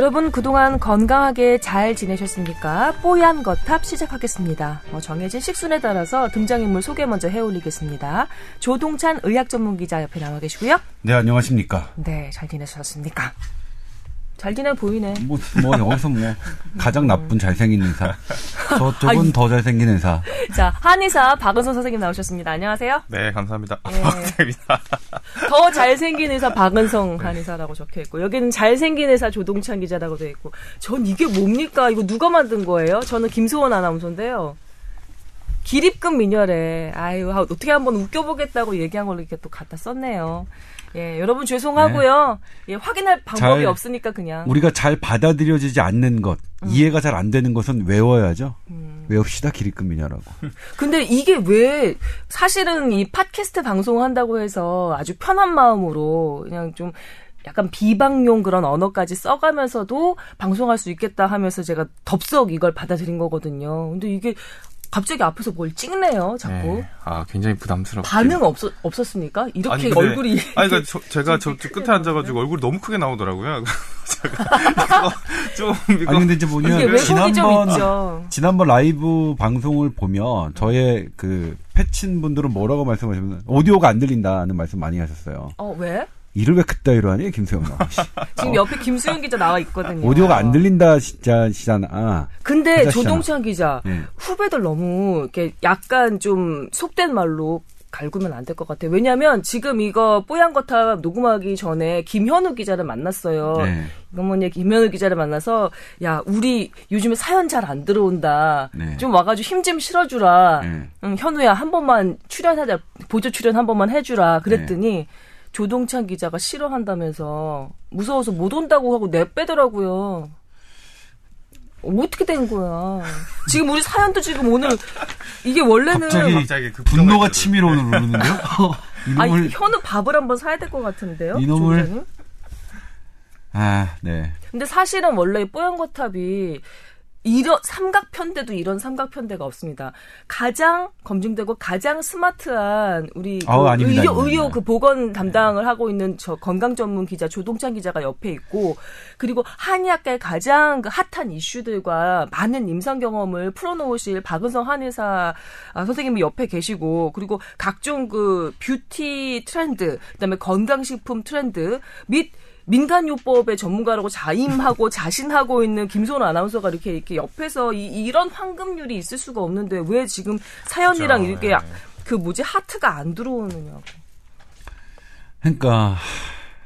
여러분 그동안 건강하게 잘 지내셨습니까? 뽀얀 거탑 시작하겠습니다. 뭐 정해진 식순에 따라서 등장인물 소개 먼저 해올리겠습니다. 조동찬 의학 전문 기자 옆에 나와 계시고요. 네, 안녕하십니까. 네, 잘 지내셨습니까? 잘 지내 보이네. 뭐, 뭐, 여기서 뭐, 가장 나쁜 잘생긴 의사. 저쪽은 아니. 더 잘생긴 의사. 자, 한의사 박은선 선생님 나오셨습니다. 안녕하세요. 네, 감사합니다. 예. 박대입니다. 더 잘생긴 의사 박은성 한의사라고 적혀 있고 여기는 잘생긴 의사 조동찬 기자라고 돼 있고 전 이게 뭡니까? 이거 누가 만든 거예요? 저는 김소원 아나운서인데요. 기립근 민혈에 아유 아, 어떻게 한번 웃겨보겠다고 얘기한 걸 이렇게 또 갖다 썼네요. 예, 여러분 죄송하고요. 예, 확인할 방법이 잘- 없으니까 그냥 우리가 잘 받아들여지지 않는 것, 이해가 잘 안 되는 것은 외워야죠. 외웁시다, 기립근 미녀라고. 근데 이게 왜 사실은 이 팟캐스트 방송한다고 해서 아주 편한 마음으로 그냥 좀 약간 비방용 그런 언어까지 써가면서도 방송할 수 있겠다 하면서 제가 덥석 이걸 받아들인 거거든요. 근데 이게 갑자기 앞에서 뭘 찍네요, 자꾸. 네. 아, 굉장히 부담스럽게. 반응 없었, 없었습니까? 이렇게 아니, 근데- 얼굴이. 아니, 그러니까 저, 제가 저쪽 끝에 앉아가지고 얼굴이 너무 크게 나오더라고요. 제가 좀 이거 아니, 근데 이제 뭐냐면, 지난번, 있죠. 지난번 라이브 방송을 보면, 저의 그, 패친 분들은 뭐라고 말씀하시면, 오디오가 안 들린다는 말씀 많이 하셨어요. 어, 왜? 일을 왜 그따위로 하니, 김수영 나. 지금 옆에 김수영 기자 나와 있거든요. 오디오가 안 들린다, 진짜, 시잖아. 아, 근데 기자시잖아. 조동찬 기자 예. 후배들 너무 이렇게 약간 좀 속된 말로 갈구면 안 될 것 같아요. 왜냐하면 지금 이거 뽀얀 거탑 녹음하기 전에 김현우 기자를 만났어요. 네. 이건 뭐냐 김현우 기자를 만나서 야 우리 요즘에 사연 잘 안 들어온다. 네. 좀 와가지고 힘 좀 실어주라. 네. 응, 현우야 한 번만 출연하자 보조 출연 한 번만 해주라. 그랬더니 네. 조동찬 기자가 싫어한다면서 무서워서 못 온다고 하고 내빼더라고요. 어떻게 된 거야? 지금 우리 사연도 지금 오늘 이게 원래는 갑자기 갑자기 그 분노가. 치밀어 오르는데요? 아니 이놈을, 현우 밥을 한번 사야 될 것 같은데요. 이놈을-? 아, 네. 근데 사실은 원래 뽀얀거탑이 이런 삼각편대도 이런 삼각편대가 없습니다. 가장 검증되고 가장 스마트한 우리 그 아우, 아닙니다, 의료, 아닙니다. 의료 그 보건 담당을 하고 있는 저 건강 전문 기자 조동찬 기자가 옆에 있고 그리고 한의학계의 가장 그 핫한 이슈들과 많은 임상 경험을 풀어놓으실 박은성 한의사 아, 선생님이 옆에 계시고 그리고 각종 그 뷰티 트렌드 그다음에 건강식품 트렌드 및 민간요법의 전문가라고 자임하고 자신하고 있는 김소은 아나운서가 이렇게 이렇게 옆에서 이, 런 황금률이 있을 수가 없는데 왜 지금 사연이랑 그죠, 이렇게 네. 약- 그 뭐지 하트가 안 들어오느냐고. 그러니까,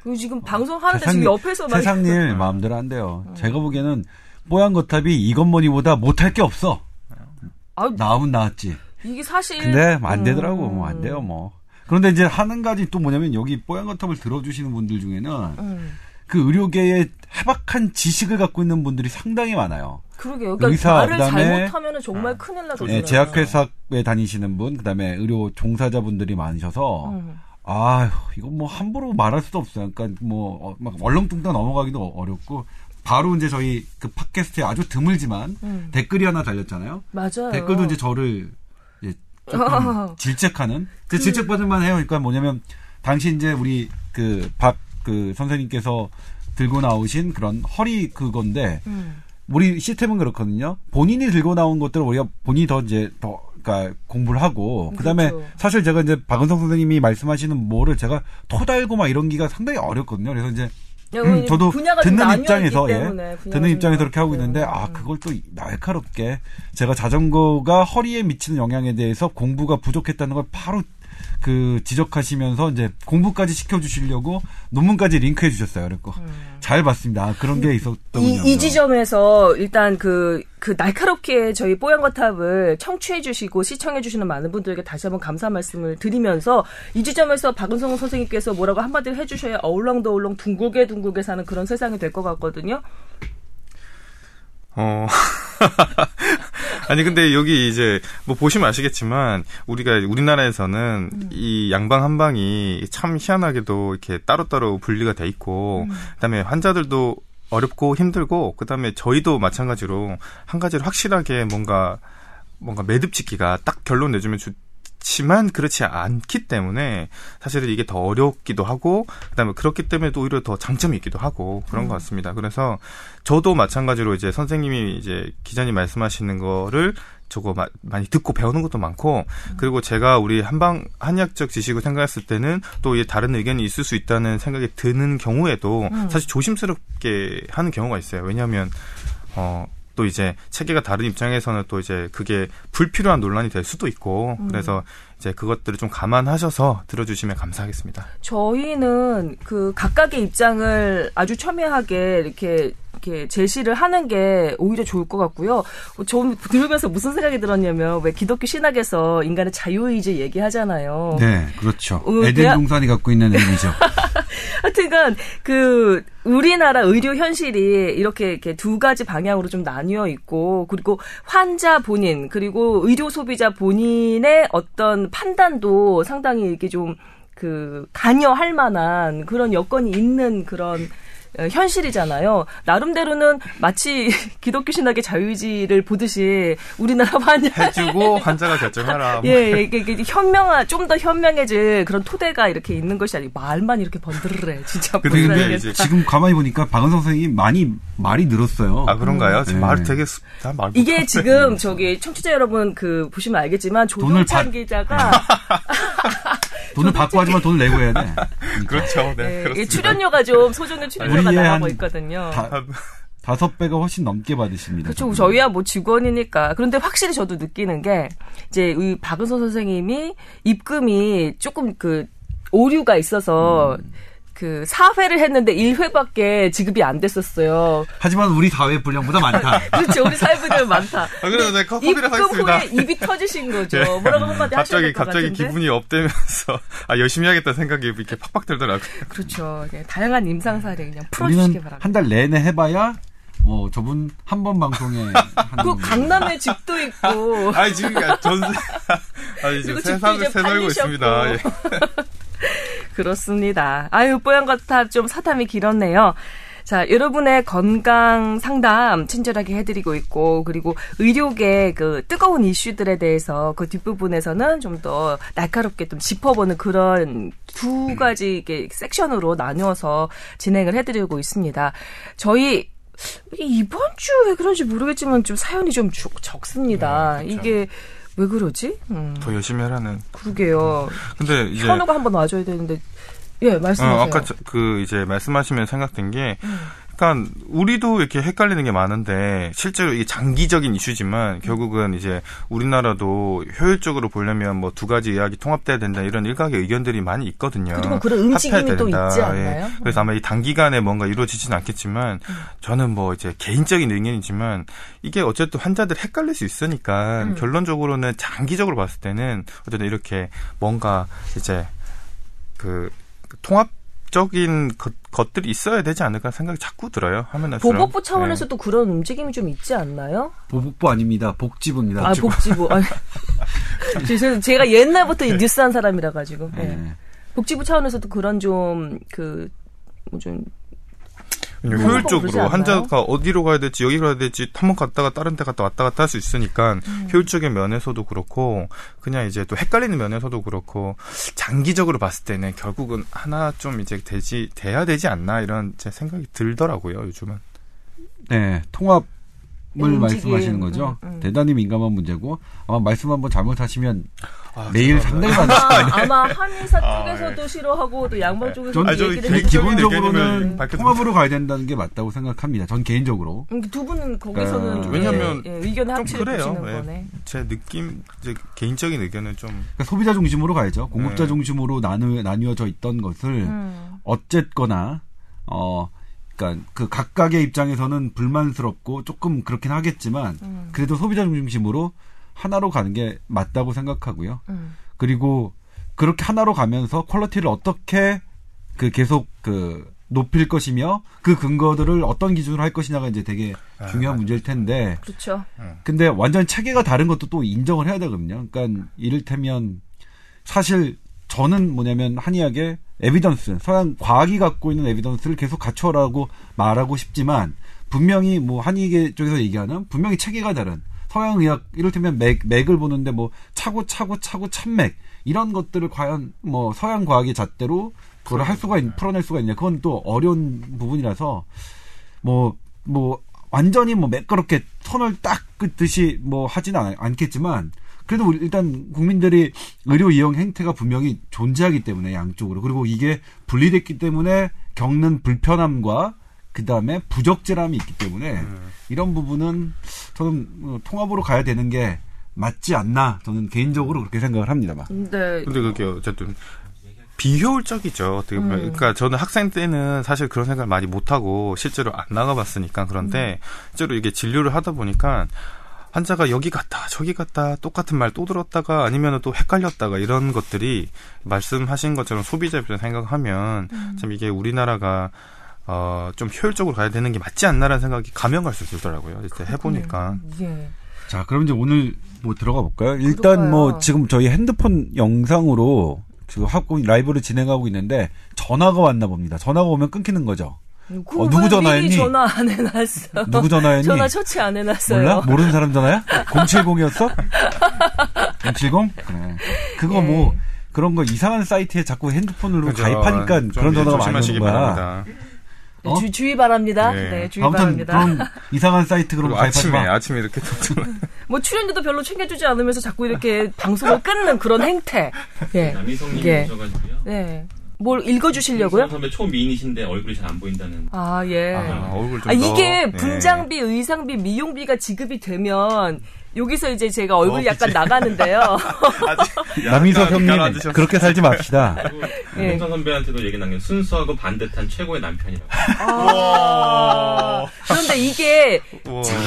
그리고 지금 방송하는데 세상 지금 일- 옆에서 막 세상 일 마음대로 안 돼요. 제가 보기에는 뽀얀 거탑이 이것머니보다 못할 게 없어. 아, 나오면 나왔지. 이게 사실 근데 안 되더라고. 음, 뭐안 돼요, 뭐. 그런데 이제 하는 가지 또 뭐냐면 여기 뽀얀 거탑을 들어주시는 분들 중에는 음, 그 의료계에 해박한 지식을 갖고 있는 분들이 상당히 많아요. 그러게요. 그러니까 의사, 말을 그다음에- 잘못하면 정말 큰일 나거든요. 예, 제약회사에 다니시는 분, 그다음에 의료 종사자분들이 많으셔서 음. 아휴, 이거 뭐 함부로 말할 수도 없어요. 그러니까 뭐, 어, 막 얼렁뚱땅 넘어가기도 어렵고, 바로 이제 저희 그 팟캐스트에 아주 드물지만 음. 댓글이 하나 달렸잖아요. 맞아요. 댓글도 이제 저를 어. 질책하는, 그그 질책받을만 해요. 그러니까 뭐냐면, 당시 이제 우리 그박그 선생님께서 들고 나오신 그런 허리 그건데, 음. 우리 시스템은 그렇거든요. 본인이 들고 나온 것들을 우리가 본인이 더 이제 더 그러니까 공부를 하고 그다음에 그렇죠. 사실 제가 이제 박은성 선생님이 말씀하시는 뭐를 제가 토달고 막 이런 기가 상당히 어렵거든요. 그래서 이제 야, 음, 저도 듣는 입장에서 예, 듣는 좀 입장에서 그렇게 하고 있는데. 아 그걸 또 날카롭게 제가 자전거가 허리에 미치는 영향에 대해서 공부가 부족했다는 걸 바로 그 지적하시면서 이제 공부까지 시켜주시려고 논문까지 링크해 주셨어요. 그랬고 잘 봤습니다. 아, 그런 게 있었더군요. 음. 이, 이 지점에서 일단 그, 그 날카롭게 저희 뽀얀거 탑을 청취해 주시고 시청해 주시는 많은 분들에게 다시 한번 감사 말씀을 드리면서 이 지점에서 박은성 선생님께서 뭐라고 한마디를 해주셔야 어울렁더울렁 둥글게 둥글게 사는 그런 세상이 될 것 같거든요. 어. 아니 근데 여기 이제 뭐 보시면 아시겠지만 우리가 우리나라에서는 음. 이 양방 한방이 참 희한하게도 이렇게 따로따로 분리가 돼 있고 음. 그다음에 환자들도 어렵고 힘들고 그다음에 저희도 마찬가지로 한 가지를 확실하게 뭔가 뭔가 매듭 짓기가 딱 결론 내주면 주- 그렇지만 그렇지 않기 때문에 사실은 이게 더 어렵기도 하고 그다음에 그렇기 때문에 또 오히려 더 장점이 있기도 하고 그런 음. 것 같습니다. 그래서 저도 마찬가지로 이제 선생님이 이제 기자님 말씀하시는 거를 저거 마- 많이 듣고 배우는 것도 많고 그리고 제가 우리 한방 한의학적 지식을 생각했을 때는 또 다른 의견이 있을 수 있다는 생각이 드는 경우에도 음. 사실 조심스럽게 하는 경우가 있어요. 왜냐하면 어. 또 이제 체계가 다른 입장에서는 또 이제 그게 불필요한 논란이 될 수도 있고 음. 그래서 이제 그것들을 좀 감안하셔서 들어주시면 감사하겠습니다. 저희는 그 각각의 입장을 아주 첨예하게 이렇게 이렇게 제시를 하는 게 오히려 좋을 것 같고요. 저 들으면서 무슨 생각이 들었냐면 왜 기독교 신학에서 인간의 자유의지 얘기하잖아요. 네, 그렇죠. 어, 에덴 동산이 갖고 있는 의미죠. 하여튼간 그 우리나라 의료 현실이 이렇게 이렇게 두 가지 방향으로 좀 나뉘어 있고 그리고 환자 본인 그리고 의료 소비자 본인의 어떤 판단도 상당히 이렇게 좀그 관여할 만한 그런 여건이 있는 그런 어, 현실이잖아요. 나름대로는 마치 기독교 신학의 자유의지를 보듯이 우리나라 환자 해주고 환자가 결정하라. 뭐. 예, 예, 이게, 이게 현명한, 좀 더 현명해질 그런 토대가 이렇게 있는 것이 아니고 말만 이렇게 번드르르해. 진짜 근데 못 근데. 이제 지금 가만히 보니까 박은성 선생님이 많이 말이 늘었어요. 아 그런가요? 지금 네. 말 되게 수- 다말 이게. 지금 저기 청취자 여러분 그 보시면 알겠지만 조동찬 받- 기자가 돈을 받고 하지만 돈을 내고 해야 돼. 그렇죠. 네, 예, 그렇습니다. 이 출연료가 좀 소정의 출연료가 나가고 한 있거든요. 다, 다섯 배가 훨씬 넘게 받으십니다. 그렇죠. 저희야 뭐 직원이니까. 그런데 확실히 저도 느끼는 게 이제 이 박은서 선생님이 입금이 조금 그 오류가 있어서 음. 그 4회를 했는데 1회밖에 지급이 안 됐었어요. 하지만 우리 사회 분량보다 많다. 그렇죠. 우리 사회분들 많다. 아, 그래서 내가 커피를 하겠습니다. 후에 입이 터지신 거죠. 예. 뭐라고 한마디 하셔야 갑자기 될것 갑자기 같은데. 기분이 업되면서 아 열심히 하겠다 생각이 이렇게 팍팍 들더라고요. 그렇죠. 네, 다양한 임상 사례 그냥 풀어주시기 우리는 바랍니다. 한 달 내내 해봐야 뭐 저분 한 번 방송에 그 강남에 집도 있고 아니 지금 전세 아니 지금 집도 새, 살, 이제 새 살고 팔리셨고. 있습니다. 예. 그렇습니다. 아유 뽀얀 거탑 좀 사탐이 길었네요. 자, 여러분의 건강 상담 친절하게 해드리고 있고, 그리고 의료계 그 뜨거운 이슈들에 대해서 그 뒷부분에서는 좀 더 날카롭게 좀 짚어보는 그런 두 가지 이게 섹션으로 나누어서 진행을 해드리고 있습니다. 저희 이번 주에 그런지 모르겠지만 좀 사연이 좀 주- 적습니다. 네, 그렇죠. 이게 왜 그러지? 음, 더 열심히 하라는. 그러게요. 근데 이제 현우가 한번 와줘야 되는데, 예, 말씀하세요. 어, 아까 저- 그 이제 말씀하시면 생각된 게, 음. 그러니까 우리도 이렇게 헷갈리는 게 많은데 실제로 이게 장기적인 이슈지만 결국은 이제 우리나라도 효율적으로 보려면 뭐 두 가지 이야기 통합돼야 된다 이런 일각의 의견들이 많이 있거든요. 그리고 그런 움직임이 또. 있지 않나요? 음. 예. 그래서 아마 이 단기간에 뭔가 이루어지지는 않겠지만 저는 뭐 이제 개인적인 의견이지만 이게 어쨌든 환자들 헷갈릴 수 있으니까 음. 결론적으로는 장기적으로 봤을 때는 어쨌든 이렇게 뭔가 이제 그 통합 적인 것, 들이 있어야 되지 않을까 생각이 자꾸 들어요. 하면. 보복부 네. 차원에서도 그런 움직임이 좀 있지 않나요? 보복부 아닙니다. 복지부입니다. 아, 복지부. 아, 죄송- 제가 옛날부터 이 뉴스 한 사람이라 가지고. 네. 네. 복지부 차원에서도 그런 좀, 그, 뭐 좀, 효율적으로 않나요? 환자가 어디로 가야 될지 여기로 가야 될지 한 번 갔다가 다른 데 갔다 왔다 갔다 할 수 있으니까 음. 효율적인 면에서도 그렇고 그냥 이제 또 헷갈리는 면에서도 그렇고 장기적으로 봤을 때는 결국은 하나 좀 이제 되지 돼야 되지 않나 이런 제 생각이 들더라고요 요즘은 네, 통합 을 움직임. 말씀하시는 거죠. 음, 음. 대단히 민감한 문제고 아마 말씀 한번 잘못하시면 아, 매일 죄송합니다. 상당히 많으실 아마, 아마 한의사 아, 쪽에서도 예. 싫어하고 또 양방 쪽에서도 전 아, 저 얘기를 해주고 기본적으로는. 통합으로 가야 된다는 게 맞다고 생각합니다. 전 개인적으로. 음, 두 분은 거기서는 어, 좀 왜냐면 예, 예, 의견의 좀 합치를 그래요. 보시는 예. 거네. 제 느낌 이제 개인적인 의견은 좀 그러니까 소비자 중심으로 가야죠. 공급자 네. 중심으로 나누, 나뉘어져 있던 것을 음. 어쨌거나 어 그러니까 그 각각의 입장에서는 불만스럽고 조금 그렇긴 하겠지만 음. 그래도 소비자 중심으로 하나로 가는 게 맞다고 생각하고요. 음. 그리고 그렇게 하나로 가면서 quality를 어떻게 그 계속 그 높일 것이며 그 근거들을 어떤 기준으로 할 것이냐가 이제 되게 아, 중요한 맞아. 문제일 텐데 그렇죠. 근데 완전 체계가 다른 것도 또 인정을 해야 되거든요. 그러니까 이를테면 사실 저는 뭐냐면 한의학의 evidence, 서양 과학이 갖고 있는 evidence를 계속 갖춰라고 말하고 싶지만 분명히 뭐 한의계 쪽에서 얘기하는 분명히 체계가 다른 서양 의학 이를테면 맥 맥을 보는데 뭐 차고 차고 차고 참맥 이런 것들을 과연 뭐 서양 과학의 잣대로 그걸 할 수가 있, 풀어낼 수가 있냐. 그건 또 어려운 부분이라서 뭐뭐 완전히 뭐 매끄럽게 손을 딱 긋듯이 뭐 하지는 않, 않겠지만 그래도 우리 일단 국민들이 의료 이용 행태가 분명히 존재하기 때문에 양쪽으로 그리고 이게 분리됐기 때문에 겪는 불편함과 그 다음에 부적절함이 있기 때문에 이런 부분은 저는 어, 통합으로 가야 되는 게 맞지 않나 저는 개인적으로 그렇게 생각을 합니다만. 네. 근데 그게 어쨌든 비효율적이죠. 어떻게 보면. 음. 그러니까 저는 학생 때는 사실 그런 생각을 많이 못하고 실제로 안 나가봤으니까 그런데 실제로 이게 진료를 하다 보니까 환자가 여기 갔다 저기 갔다 똑같은 말 또 들었다가 아니면 또 헷갈렸다가 이런 것들이 말씀하신 것처럼 소비자 입장 생각하면 참 이게 우리나라가 어, 좀 효율적으로 가야 되는 게 맞지 않나라는 생각이 가면 갈수록 들더라고요. 이제 해보니까. 예. 자, 그럼 이제 오늘 뭐 들어가 볼까요? 일단 그럴까요? 뭐 지금 저희 핸드폰 영상으로 지금 하고 라이브를 진행하고 있는데 전화가 왔나 봅니다. 전화가 오면 끊기는 거죠. 누구, 어, 누구 왜 전화했니? 전화 안 해놨어. 누구 전화했니? 전화 처치 안 해놨어요. 몰라? 모르는 사람 전화야? 070이었어? 070? 그래. 그거 예. 뭐 그런 거 이상한 사이트에 자꾸 핸드폰으로 그죠. 가입하니까 좀 그런 전화가 많이 오는 거야. 바랍니다. 네, 어? 주, 주의 바랍니다. 네. 네, 주의 아무튼 바랍니다. 그런 이상한 사이트 그런 거 아침에 마. 아침에 이렇게 또 뭐 출연료도 별로 챙겨주지 않으면서 자꾸 이렇게 방송을 끊는 그런 행태. 예. 남희성님이 예. 오셔가지고요. 네. 뭘 읽어주시려고요? 선배 초미인이신데 얼굴이 잘 안 보인다는. 아, 예. 아, 얼굴 좀 아, 더, 이게 네. 분장비, 의상비, 미용비가 지급이 되면 여기서 이제 제가 얼굴이 어, 약간. 나가는데요. 남희석 형님. 그렇게 살지 맙시다. 그리고 예. 홍선 선배한테도 얘기 남긴 순수하고 반듯한 최고의 남편이라고. 아, 그런데 이게.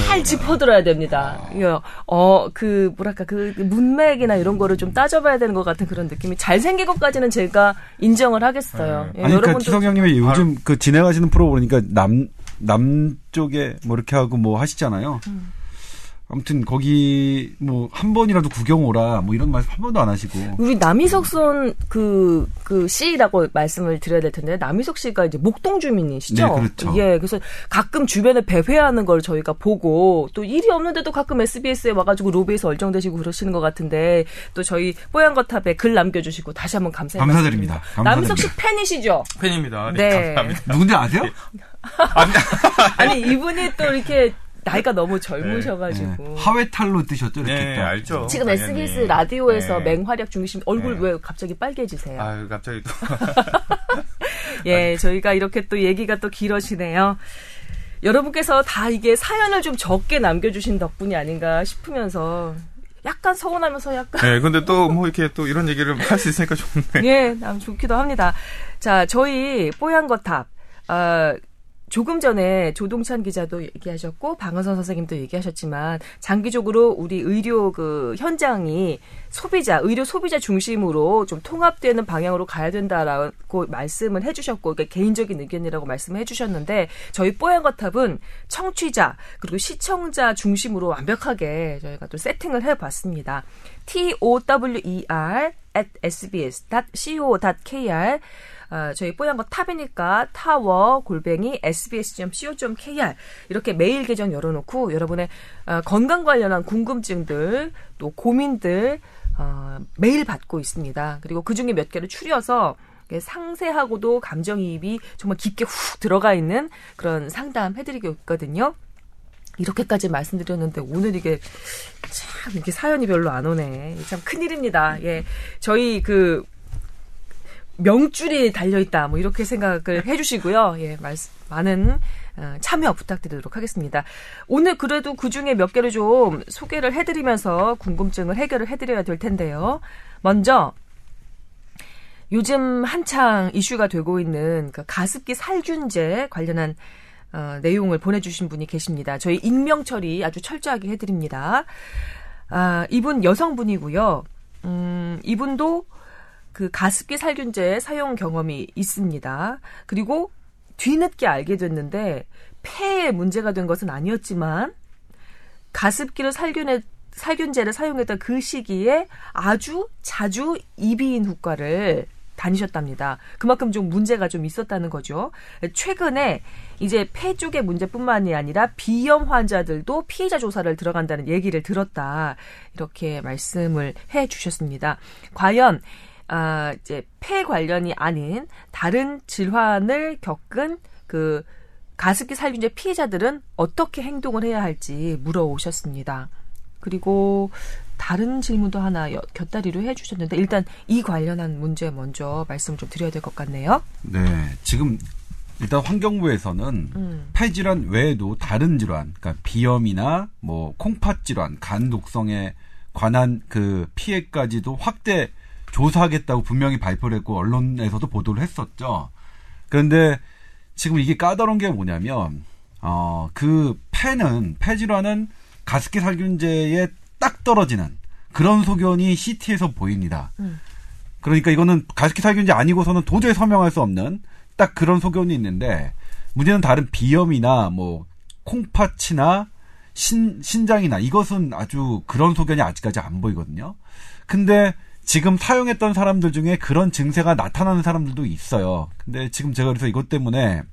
잘 짚어들어야 됩니다. 이거, 어, 그, 뭐랄까, 그 문맥이나 이런 거를 좀 따져봐야 되는 것 같은 그런 느낌이 잘생긴 것까지는 제가 인정을 하겠어요. 예, 아니 그러니까 여러분도 추석 형님이 요즘 그 진행하시는 프로 보니까 남 남쪽에 뭐 이렇게 하고 뭐 하시잖아요. 음. 아무튼 거기 뭐 한 번이라도 구경 오라 뭐 이런 말씀 한 번도 안 하시고 우리 남희석선 그, 그 씨라고 말씀을 드려야 될 텐데, 남희석 씨가 이제 목동 주민이시죠? 네, 그렇죠. 예, 그래서 가끔 주변에 배회하는 걸 저희가 보고, 또 일이 없는데도 가끔 SBS에 와가지고 로비에서 얼정되시고 그러시는 것 같은데, 또 저희 뽀얀거탑에 글 남겨주시고 다시 한번 감사의 감사드립니다. 말씀드립니다. 남희석 씨 감사드립니다. 팬이시죠? 팬입니다. 네, 네. 감사합니다. 누군지 아세요? 아니, 이분이 또 이렇게 나이가 너무 네, 젊으셔가지고. 하회탈로 뜨셨죠 이렇게 네, 또. 알죠. 지금 당연히. SBS 라디오에서 네. 맹활약 중이신 얼굴 네. 왜 갑자기 빨개지세요? 아유, 갑자기 또. 예, 저희가 이렇게 또 얘기가 또 길어지네요. 여러분께서 다 이게 사연을 좀 적게 남겨주신 덕분이 아닌가 싶으면서 약간 서운하면서 약간 네, 근데 또 뭐 이렇게 또 이런 얘기를 할 수 있으니까 좋네. 예, 남 좋기도 합니다. 자, 저희 뽀얀 거탑 어, 조금 전에 조동찬 기자도 얘기하셨고 방은선 선생님도 얘기하셨지만 장기적으로 우리 의료 그 현장이 소비자 의료 소비자 중심으로 좀 통합되는 방향으로 가야 된다라고 말씀을 해주셨고 그러니까 개인적인 의견이라고 말씀을 해주셨는데 저희 뽀얀거탑은 청취자 그리고 시청자 중심으로 완벽하게 저희가 또 세팅을 해봤습니다. T O W E R at sbs.co.kr 어, 저희 뽀얀 거 탑이니까 타워 골뱅이 sbs.co.kr 이렇게 메일 계정 열어놓고 여러분의 어, 건강 관련한 궁금증들 또 고민들 어, 메일 받고 있습니다. 그리고 그 중에 몇 개를 추려서 상세하고도 감정이입이 정말 깊게 훅 들어가 있는 그런 상담 해드리고 있거든요. 이렇게까지 말씀드렸는데 오늘 이게 참 이게 사연이 별로 안 오네. 참 큰일입니다. 예. 저희 그 명줄이 달려 있다. 뭐 이렇게 생각을 해주시고요. 예, 말씀, 많은 어, 참여 부탁드리도록 하겠습니다. 오늘 그래도 그 중에 몇 개를 좀 소개를 해드리면서 궁금증을 해결을 해드려야 될 텐데요. 먼저 요즘 한창 이슈가 되고 있는 그 가습기 살균제 관련한 어, 내용을 보내주신 분이 계십니다. 저희 익명 처리 아주 철저하게 해드립니다. 아, 이분 여성분이고요. 음, 이분도 그 가습기 살균제 사용 경험이 있습니다. 그리고 뒤늦게 알게 됐는데 폐에 문제가 된 것은 아니었지만 가습기를 살균해 살균제를 사용했던 그 시기에 아주 자주 이비인 효과를 다니셨답니다. 그만큼 좀 문제가 좀 있었다는 거죠. 최근에 이제 폐 쪽의 문제뿐만이 아니라 비염 환자들도 피해자 조사를 들어간다는 얘기를 들었다. 이렇게 말씀을 해 주셨습니다. 과연 아, 이제 폐 관련이 아닌 다른 질환을 겪은 그 가습기 살균제 피해자들은 어떻게 행동을 해야 할지 물어오셨습니다. 그리고 다른 질문도 하나 곁다리로 해주셨는데 일단 이 관련한 문제 먼저 말씀을 좀 드려야 될 것 같네요. 네, 지금 일단 환경부에서는 음. 폐질환 외에도 다른 질환, 그러니까 비염이나 뭐 콩팥 질환, 간 독성에 관한 그 피해까지도 확대 조사하겠다고 분명히 발표를 했고 언론에서도 보도를 했었죠. 그런데 지금 이게 까다로운 게 뭐냐면 어 그 폐는 폐질환은 가습기 살균제에 딱 떨어지는 그런 소견이 CT에서 보입니다. 음. 그러니까 이거는 가습기 살균제 아니고서는 도저히 설명할 수 없는 딱 그런 소견이 있는데 문제는 다른 비염이나 뭐 콩팥이나 신, 신장이나 이것은 아주 그런 소견이 아직까지 안 보이거든요. 근데 지금 사용했던 사람들 중에 그런 증세가 나타나는 사람들도 있어요. 근데 지금 제가 그래서 이것 때문에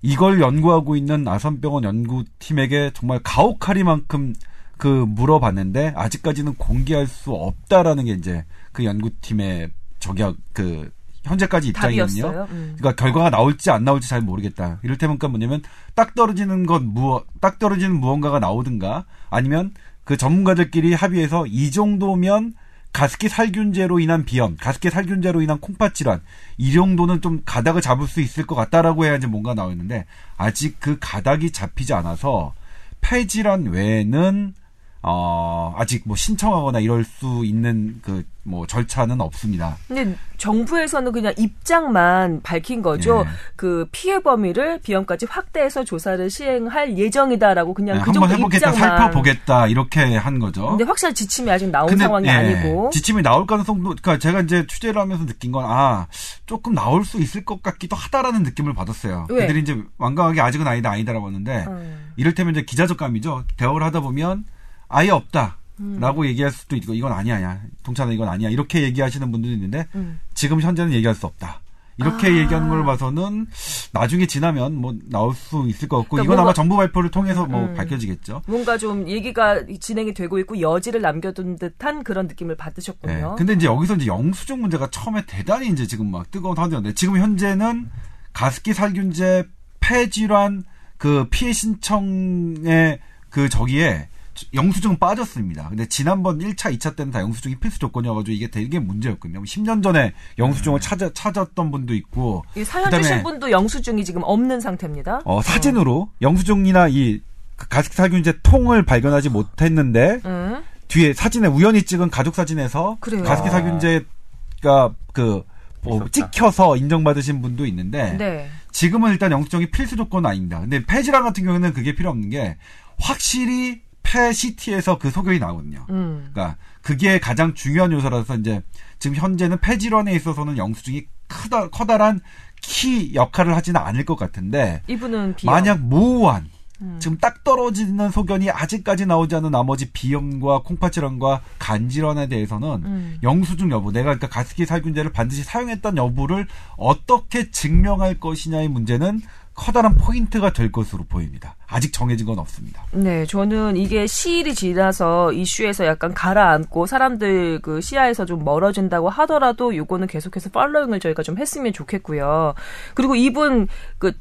이걸 연구하고 있는 아산병원 연구팀에게 정말 가혹하리만큼 그 물어봤는데 아직까지는 공개할 수 없다라는 게 이제 그 연구팀의 저격 그 현재까지 입장이거든요. 음. 그러니까 결과가 나올지 안 나올지 잘 모르겠다. 이를테면 그러니까 뭐냐면 딱 떨어지는 것 무어 딱 떨어지는 무언가가 나오든가 아니면 그 전문가들끼리 합의해서 이 정도면 가습기 살균제로 인한 비염, 가습기 살균제로 인한 콩팥 질환 이 정도는 좀 가닥을 잡을 수 있을 것 같다라고 해야지 뭔가 나오는데 아직 그 가닥이 잡히지 않아서 폐질환 외에는 어 아직 뭐 신청하거나 이럴 수 있는 그 뭐 절차는 없습니다. 근데 정부에서는 그냥 입장만 밝힌 거죠. 예. 그 피해 범위를 비염까지 확대해서 조사를 시행할 예정이다라고 그냥 네, 그 한번 해보겠다, 입장만. 살펴보겠다 이렇게 한 거죠. 근데 확실한 지침이 아직 나온 근데, 상황이 예, 아니고. 지침이 나올 가능성도, 그러니까 제가 이제 취재를 하면서 느낀 건, 아, 조금 나올 수 있을 것 같기도 하다라는 느낌을 받았어요. 왜? 그들이 이제 완강하게 아직은 아니다, 아니다라고 하는데, 음. 이를테면 이제 기자적감이죠. 대화를 하다 보면, 아예 없다. 음. 라고 얘기할 수도 있고, 이건 아니야, 야. 동찬아, 이건 아니야. 이렇게 얘기하시는 분들도 있는데, 음. 지금 현재는 얘기할 수 없다. 이렇게 아. 얘기하는 걸 봐서는 나중에 지나면 뭐 나올 수 있을 것 같고, 그러니까 이건 아마 정부 발표를 통해서 뭐 음. 밝혀지겠죠. 뭔가 좀 얘기가 진행이 되고 있고 여지를 남겨둔 듯한 그런 느낌을 네. 받으셨군요. 근데 이제 여기서 이제 영수증 문제가 처음에 대단히 이제 지금 막 뜨거운 상황이었는데 지금 현재는 가습기 살균제 폐질환 그 피해 신청의 그 저기에 영수증은 빠졌습니다. 근데 지난번 1차, 2차 때는 다 영수증이 필수 조건이어가지고 이게 되게 문제였거든요. 10년 전에 영수증을 찾아, 찾았던 분도 있고. 이 사연 그다음에 주신 분도 영수증이 지금 없는 상태입니다. 어, 사진으로 영수증이나 이 가습기 살균제 통을 발견하지 못했는데 응. 뒤에 사진에 우연히 찍은 가족 사진에서 그래요. 가습기 살균제가 그 뭐. 찍혀서 인정받으신 분도 있는데 네. 지금은 일단 영수증이 필수 조건은 아닙니다. 근데 폐질환 같은 경우에는 그게 필요 없는 게 확실히 폐 CT에서 그 소견이 나거든요. 음. 그러니까 그게 가장 중요한 요소라서 이제 지금 현재는 폐질환에 있어서는 영수증이 크다 커다란 키 역할을 하지는 않을 것 같은데 이분은 비염. 만약 모호한 음. 지금 딱 떨어지는 소견이 아직까지 나오지 않은 나머지 비염과 콩팥질환과 간질환에 대해서는 음. 영수증 여부, 내가 그러니까 가습기 살균제를 반드시 사용했던 여부를 어떻게 증명할 것이냐의 문제는 커다란 포인트가 될 것으로 보입니다. 아직 정해진 건 없습니다. 네, 저는 이게 시일이 지나서 이슈에서 약간 가라앉고 사람들 그 시야에서 좀 멀어진다고 하더라도 요거는 계속해서 팔로잉을 저희가 좀 했으면 좋겠고요. 그리고 이분 그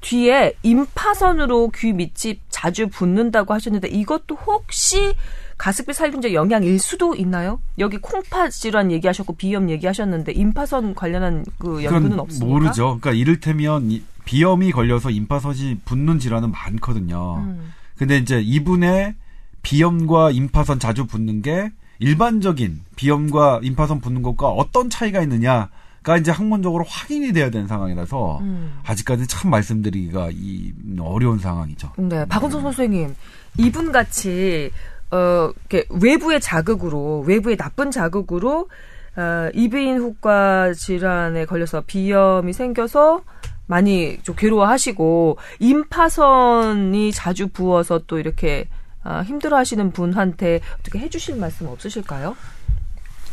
뒤에 임파선으로 귀 밑이 자주 붓는다고 하셨는데 이것도 혹시 가습기 살균제 영향일 수도 있나요? 여기 콩팥 질환 얘기하셨고 비염 얘기하셨는데 임파선 관련한 그 연구는 없습니까? 모르죠. 그러니까 이를테면 이- 비염이 걸려서 임파선이 붓는 질환은 많거든요. 음. 근데 이제 이분의 비염과 임파선 자주 붓는 게 일반적인 비염과 임파선 붓는 것과 어떤 차이가 있느냐 가 이제 학문적으로 확인이 돼야 되는 상황이라서 음. 아직까지 참 말씀드리기가 이 어려운 상황이죠. 네, 박은성 선생님, 이분 같이 어 이렇게 외부의 자극으로 외부의 나쁜 자극으로 어, 이비인 후과 질환에 걸려서 비염이 생겨서 많이 좀 괴로워하시고 임파선이 자주 부어서 또 이렇게 아, 힘들어하시는 분한테 어떻게 해주실 말씀 없으실까요?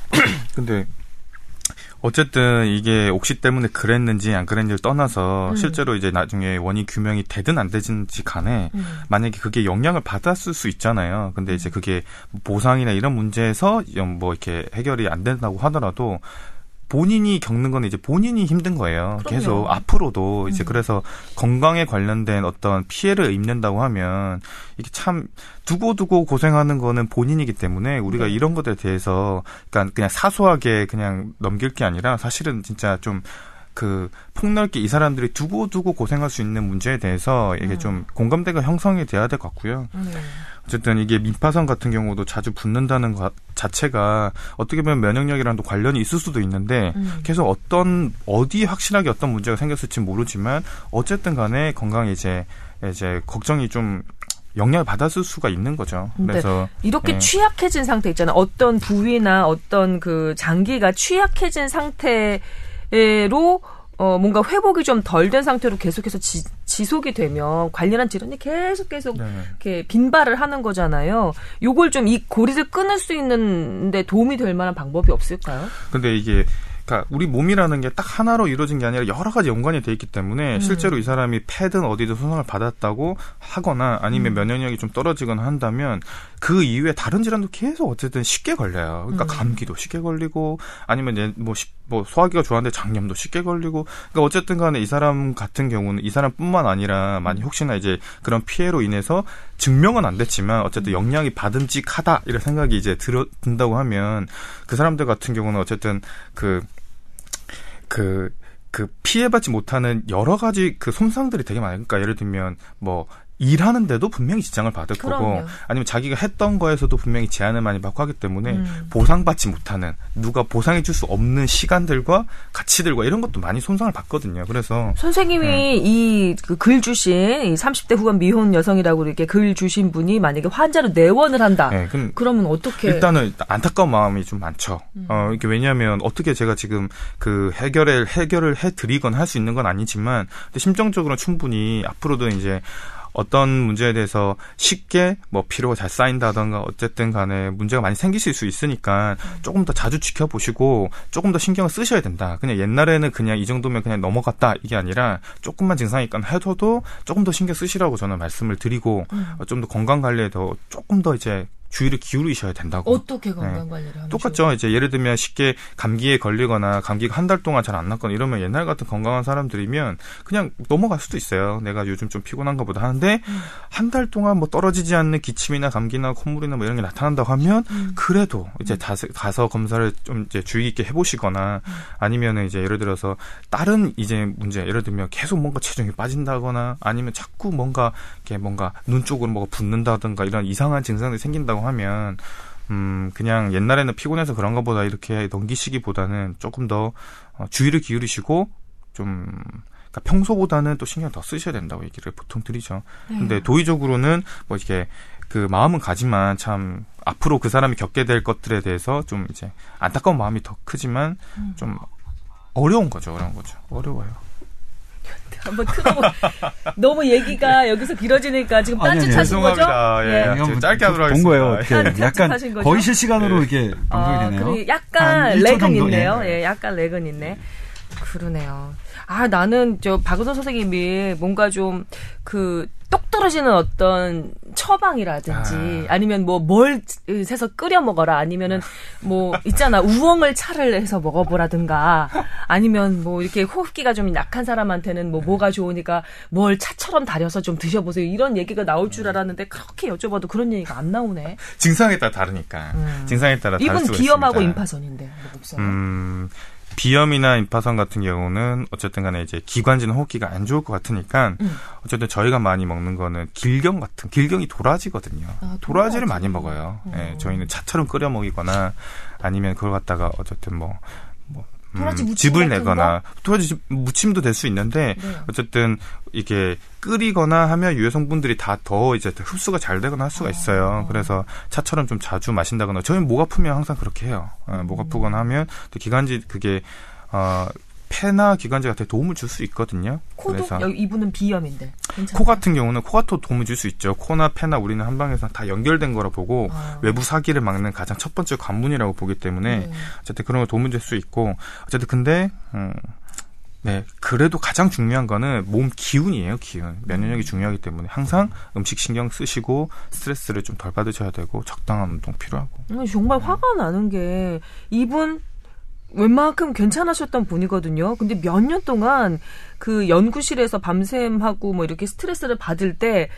근데 어쨌든 이게 옥시 때문에 그랬는지 안 그랬는지를 떠나서 음. 실제로 이제 나중에 원인 규명이 되든 안 되든지 간에 음. 만약에 그게 영향을 받았을 수 있잖아요. 근데 이제 그게 보상이나 이런 문제에서 뭐 이렇게 해결이 안 된다고 하더라도 본인이 겪는 건 이제 본인이 힘든 거예요. 그럼요. 계속 앞으로도 이제 음. 그래서 건강에 관련된 어떤 피해를 입는다고 하면 이게 참 두고두고 고생하는 거는 본인이기 때문에 우리가 네. 이런 것들에 대해서 그러니까 그냥 사소하게 그냥 넘길 게 아니라 사실은 진짜 좀그 폭넓게 이 사람들이 두고두고 고생할 수 있는 문제에 대해서 이게 음. 좀 공감대가 형성이 돼야 될 것 같고요. 네. 어쨌든 이게 민파선 같은 경우도 자주 붙는다는 것 자체가 어떻게 보면 면역력이랑도 관련이 있을 수도 있는데 음. 계속 어떤 어디 확실하게 어떤 문제가 생겼을지 모르지만 어쨌든 간에 건강에 이제 이제 걱정이 좀 영향을 받았을 수가 있는 거죠. 네. 그래서 이렇게 네. 취약해진 상태 있잖아요. 어떤 부위나 어떤 그 장기가 취약해진 상태로 어 뭔가 회복이 좀 덜 된 상태로 계속해서 지, 지속이 되면 관련한 질환이 계속 계속 네. 이렇게 빈발을 하는 거잖아요. 요걸 좀 이 고리를 끊을 수 있는데 도움이 될 만한 방법이 없을까요? 근데 이게 그러니까 우리 몸이라는 게 딱 하나로 이루어진 게 아니라 여러 가지 연관이 돼 있기 때문에 음. 실제로 이 사람이 패든 어디든 손상을 받았다고 하거나 아니면 음. 면역력이 좀 떨어지거나 한다면 그 이후에 다른 질환도 계속 어쨌든 쉽게 걸려요. 그러니까 음. 감기도 쉽게 걸리고 아니면 얘 뭐, 시- 뭐 소화기가 좋았는데 장염도 쉽게 걸리고 그러니까 어쨌든 간에 이 사람 같은 경우는 이 사람뿐만 아니라 많이 혹시나 이제 그런 피해로 인해서 증명은 안 됐지만 어쨌든 영향이 받음직하다 이런 생각이 이제 들어 든다고 하면 그 사람들 같은 경우는 어쨌든 그 그, 그 피해받지 못하는 여러 가지 그 손상들이 되게 많아요. 그러니까 예를 들면 뭐 일하는데도 분명히 지장을 받을 거고 그럼요. 아니면 자기가 했던 거에서도 분명히 제한을 많이 받고 하기 때문에 음. 보상받지 못하는 누가 보상해 줄 수 없는 시간들과 가치들과 이런 것도 많이 손상을 받거든요. 그래서 선생님이 네. 이글 주신 이 30대 후반 미혼 여성이라고 이렇게 글 주신 분이 만약에 환자로 내원을 한다. 네, 그럼 그러면 어떻게? 일단은 안타까운 마음이 좀 많죠. 음. 어, 이게 왜냐하면 어떻게 제가 지금 그 해결을 해결을 해 드리건 할 수 있는 건 아니지만, 심정적으로 충분히 앞으로도 이제 어떤 문제에 대해서 쉽게 뭐 피로가 잘 쌓인다던가 어쨌든 간에 문제가 많이 생기실 수 있으니까 조금 더 자주 지켜보시고 조금 더 신경을 쓰셔야 된다. 그냥 옛날에는 그냥 이 정도면 그냥 넘어갔다 이게 아니라 조금만 증상이 있거나 해도 조금 더 신경 쓰시라고 저는 말씀을 드리고 음. 좀더 건강 관리에 더 조금 더 이제 주의를 기울이셔야 된다고. 어떻게 건강 관리를 하는 네. 똑같죠. 이제 예를 들면 쉽게 감기에 걸리거나 감기가 한 달 동안 잘 안 났거나 이러면 옛날 같은 건강한 사람들이면 그냥 넘어갈 수도 있어요. 내가 요즘 좀 피곤한가 보다 하는데 음. 한달 동안 뭐 떨어지지 않는 기침이나 감기나 콧물이나 뭐 이런 게 나타난다고 하면 음. 그래도 이제 다시 가서 검사를 좀 이제 주의 깊게 해보시거나 음. 아니면은 이제 예를 들어서 다른 이제 문제 예를 들면 계속 뭔가 체중이 빠진다거나 아니면 자꾸 뭔가 이렇게 뭔가 눈 쪽으로 뭐가 붓는다든가 이런 이상한 증상들이 생긴다고 하면 음 그냥 옛날에는 피곤해서 그런가 보다 이렇게 넘기시기보다는 조금 더 어, 주의를 기울이시고 좀 그러니까 평소보다는 또 신경 더 쓰셔야 된다고 얘기를 보통 드리죠. 네. 근데 도의적으로는 뭐 이렇게 그 마음은 가지만 참 앞으로 그 사람이 겪게 될 것들에 대해서 좀 이제 안타까운 마음이 더 크지만 음. 좀 어려운 거죠, 어려운 거죠. 어려워요. 한번 틀어보. 너무 얘기가 여기서 길어지니까 지금 아니, 딴짓 하신 거죠? 죄송합니다. 예. 좀 짧게 하도록 본 거예요. 하겠습니다. 이렇게 아, 약간? 거의 실시간으로 네. 이렇게 방송이 아, 되네요. 그래, 약간 한 1초 렉은 정도, 있네요. 예. 예, 약간 렉은 있네. 그러네요. 아, 나는 저 박은선 선생님이 뭔가 좀그 똑 떨어지는 어떤 처방이라든지 아. 니면 뭐 뭘 해서 끓여 먹어라 아니면은 뭐 있잖아 우엉을 차를 해서 먹어보라든가 아니면 뭐 이렇게 호흡기가 좀 약한 사람한테는 뭐 뭐가 좋으니까 뭘 차처럼 달여서 좀 드셔보세요 이런 얘기가 나올 줄 알았는데 그렇게 여쭤봐도 그런 얘기가 안 나오네. 증상에 따라 다르니까. 음. 증상에 따라 이분 비염하고 있습니다. 임파선인데 뭐 목소리. 음, 비염이나 임파선 같은 경우는 어쨌든 간에 이제 기관지나 호흡기가 안 좋을 것 같으니까 음. 어쨌든 저희가 많이 먹는 거는 길경 같은 길경이 도라지거든요. 아, 도라지를 도라지. 많이 먹어요. 음. 예, 저희는 차처럼 끓여 먹이거나 아니면 그걸 갖다가 어쨌든 뭐, 도라지 무침 즙을 내거나 도라지 즙- 무침도 될 수 있는데 네. 어쨌든 이게 끓이거나 하면 유해 성분들이 다 더 이제 흡수가 잘 되거나 할 수가 있어요. 그래서 차처럼 좀 자주 마신다거나 저희는 목 아프면 항상 그렇게 해요. 어, 목 아프거나 하면 또 기관지 그게 어 폐나 기관지가 도움을 줄 수 있거든요. 코도 여기 이분은 비염인데. 괜찮아요? 코 같은 경우는 코가 또 도움을 줄 수 있죠. 코나 폐나 우리는 한방에서 다 연결된 거라 보고 아. 외부 사기를 막는 가장 첫 번째 관문이라고 보기 때문에 네. 어쨌든 그런 거 도움을 줄 수 있고 어쨌든 근데 음, 네 그래도 가장 중요한 거는 몸 기운이에요. 기운 면역력이 중요하기 때문에 항상 음식 신경 쓰시고 스트레스를 좀 덜 받으셔야 되고 적당한 운동 필요하고. 음, 정말 화가 나는 게 이분 웬만큼 괜찮으셨던 분이거든요. 근데 몇 년 동안 그 연구실에서 밤샘하고 뭐 이렇게 스트레스를 받을 때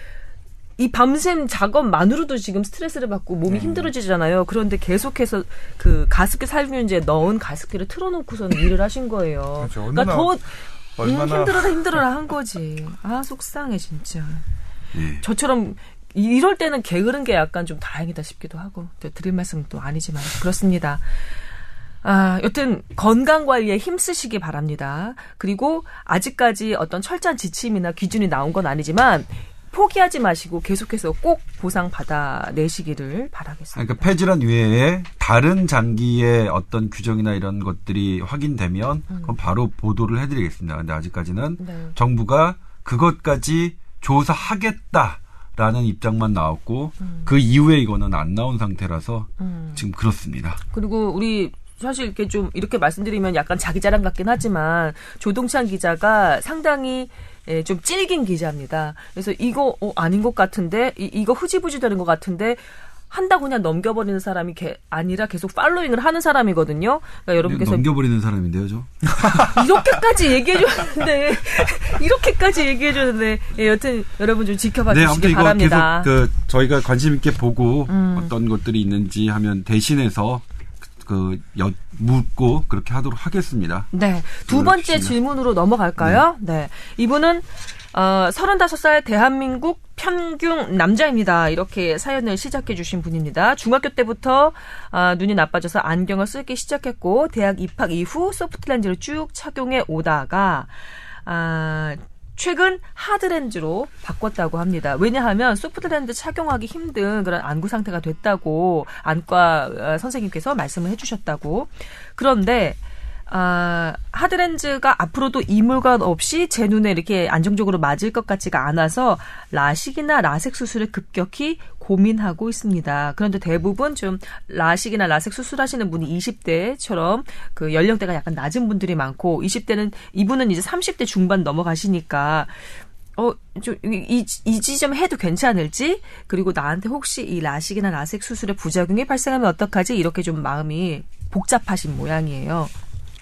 이 밤샘 작업만으로도 지금 스트레스를 받고 몸이 힘들어지잖아요. 그런데 계속해서 그 가습기 살균제에 넣은 가습기를 틀어놓고서는 일을 하신 거예요. 그렇죠. 그러니까 더 음, 얼마나 힘들어라 힘들어라 한 거지. 아 속상해 진짜. 예. 저처럼 이- 이럴 때는 게으른 게 약간 좀 다행이다 싶기도 하고 또 드릴 말씀은 또 아니지만 그렇습니다. 아, 여튼 건강 관리에 힘쓰시기 바랍니다. 그리고 아직까지 어떤 철저한 지침이나 기준이 나온 건 아니지만 포기하지 마시고 계속해서 꼭 보상 받아내시기를 바라겠습니다. 그러니까 폐질환 외에 다른 장기의 어떤 규정이나 이런 것들이 확인되면 그건 바로 보도를 해드리겠습니다. 근데 아직까지는 네. 정부가 그것까지 조사하겠다 라는 입장만 나왔고 그 이후에 이거는 안 나온 상태라서 음. 지금 그렇습니다. 그리고 우리 사실 이렇게 좀 이렇게 말씀드리면 약간 자기 자랑 같긴 하지만 조동찬 기자가 상당히 예, 좀 찔긴 기자입니다. 그래서 이거 어, 아닌 것 같은데 이, 이거 흐지부지 되는 것 같은데 한다고 그냥 넘겨버리는 사람이 게, 아니라 계속 팔로잉을 하는 사람이거든요. 그러니까 여러분께서 넘겨버리는 사람인데요, 저. 이렇게까지 얘기해줬는데 이렇게까지 얘기해줬는데 예, 여튼 여러분 좀 지켜봐 네, 주시기 바랍니다. 음. 계속 그 저희가 관심 있게 보고 어떤 것들이 있는지 하면 대신해서 그 여, 묻고 그렇게 하도록 하겠습니다. 네. 두 번째 올려주시면. 질문으로 넘어갈까요? 네. 이분은, 어, 35살 대한민국 평균 남자입니다. 이렇게 사연을 시작해 주신 분입니다. 중학교 때부터, 아, 눈이 나빠져서 안경을 쓰기 시작했고, 대학 입학 이후 소프트렌즈를 쭉 착용해 오다가, 아, 최근 하드렌즈로 바꿨다고 합니다. 왜냐하면 소프트렌즈 착용하기 힘든 그런 안구 상태가 됐다고 안과 어, 선생님께서 말씀을 해주셨다고. 그런데 아, 하드렌즈가 앞으로도 이물감 없이 제 눈에 이렇게 안정적으로 맞을 것 같지가 않아서 라식이나 라섹 수술을 급격히 고민하고 있습니다. 그런데 대부분 좀 라식이나 라섹 수술하시는 분이 20대처럼 그 연령대가 약간 낮은 분들이 많고 20대는 이분은 이제 30대 중반 넘어가시니까 어, 좀, 이, 이 지점 해도 괜찮을지, 그리고 나한테 혹시 이 라식이나 라섹 수술의 부작용이 발생하면 어떡하지, 이렇게 좀 마음이 복잡하신 모양이에요.